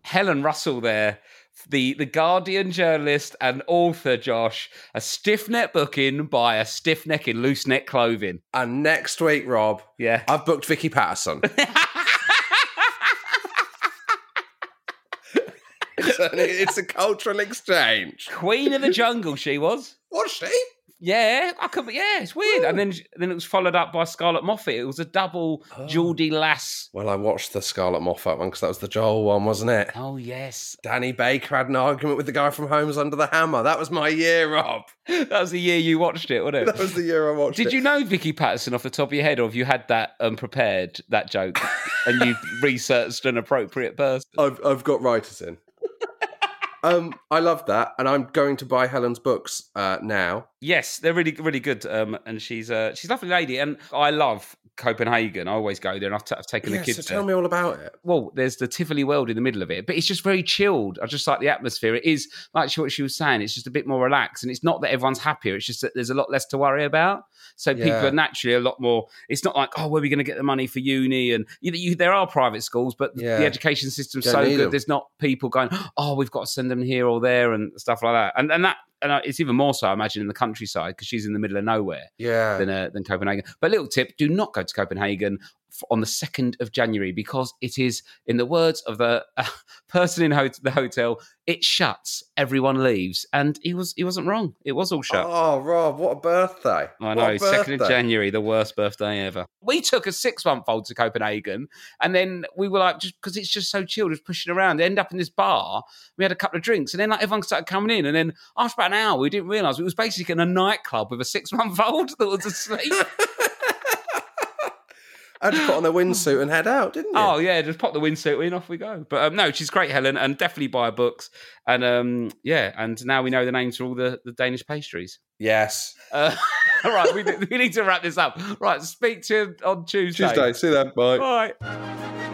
Helen Russell there, the the Guardian journalist and author Josh, a stiff neck booking by a stiff neck in loose neck clothing. And next week, Rob, Yeah. I've booked Vicky Pattison. it's, a, it's a cultural exchange. Queen of the Jungle, she was. Was she? Yeah, I could. Yeah, it's weird. And then then it was followed up by Scarlett Moffatt. It was a double Geordie Lass. Well, I watched the Scarlett Moffatt one because that was the Joel one, wasn't it? Oh yes, Danny Baker had an argument with the guy from Homes Under the Hammer. That was my year, Rob. that was the year you watched it, wasn't it? That was the year I watched Did it. Did you know Vicky Pattison off the top of your head, or have you had that um, prepared that joke and you researched an appropriate person? I've I've got writers in. Um, I love that, and I'm going to buy Helen's books uh, now. Yes, they're really really good. Um, and she's uh, she's a lovely lady, and I love Copenhagen. I always go there, and I've, t- I've taken Yeah, the kids. so tell there. me all about it. well, there's the Tivoli world in the middle of it, but it's just very chilled. I just like the atmosphere. It is like what she was saying. It's just a bit more relaxed, and it's not that everyone's happier. It's just that there's a lot less to worry about. So people are naturally a lot more. It's not like oh, where are we going to get the money for uni? And you, you, there are private schools, but Yeah. the education system's Don't so good. them. There's not people going oh, we've got to send them here or there and stuff like that. And and that and uh, it's even more so, I imagine, in the countryside because she's in the middle of nowhere Yeah, than uh, than Copenhagen. But a little tip: do not go to Copenhagen on the second of January because it is, in the words of the uh, person in ho- the hotel, it shuts. Everyone leaves, and he was he wasn't wrong. It was all shut. Oh, Rob, what a birthday! I know, second of. January, the worst birthday ever. We took a six month old to Copenhagen, and then we were like, just because it's just so chill, just pushing around. They end up in this bar. We had a couple of drinks, and then like everyone started coming in, and then after about an hour, we didn't realise it was basically in a nightclub with a six month old that was asleep. I just put on a windsuit and head out, didn't you? Oh yeah, just pop the windsuit in, off we go. But um, no, she's great, Helen, and definitely buy her books. And um, yeah, and now we know the names for all the, the Danish pastries. yes. Uh, all right, we, we need to wrap this up. Right, speak to you on Tuesday. Tuesday. See you then. Bye. Bye.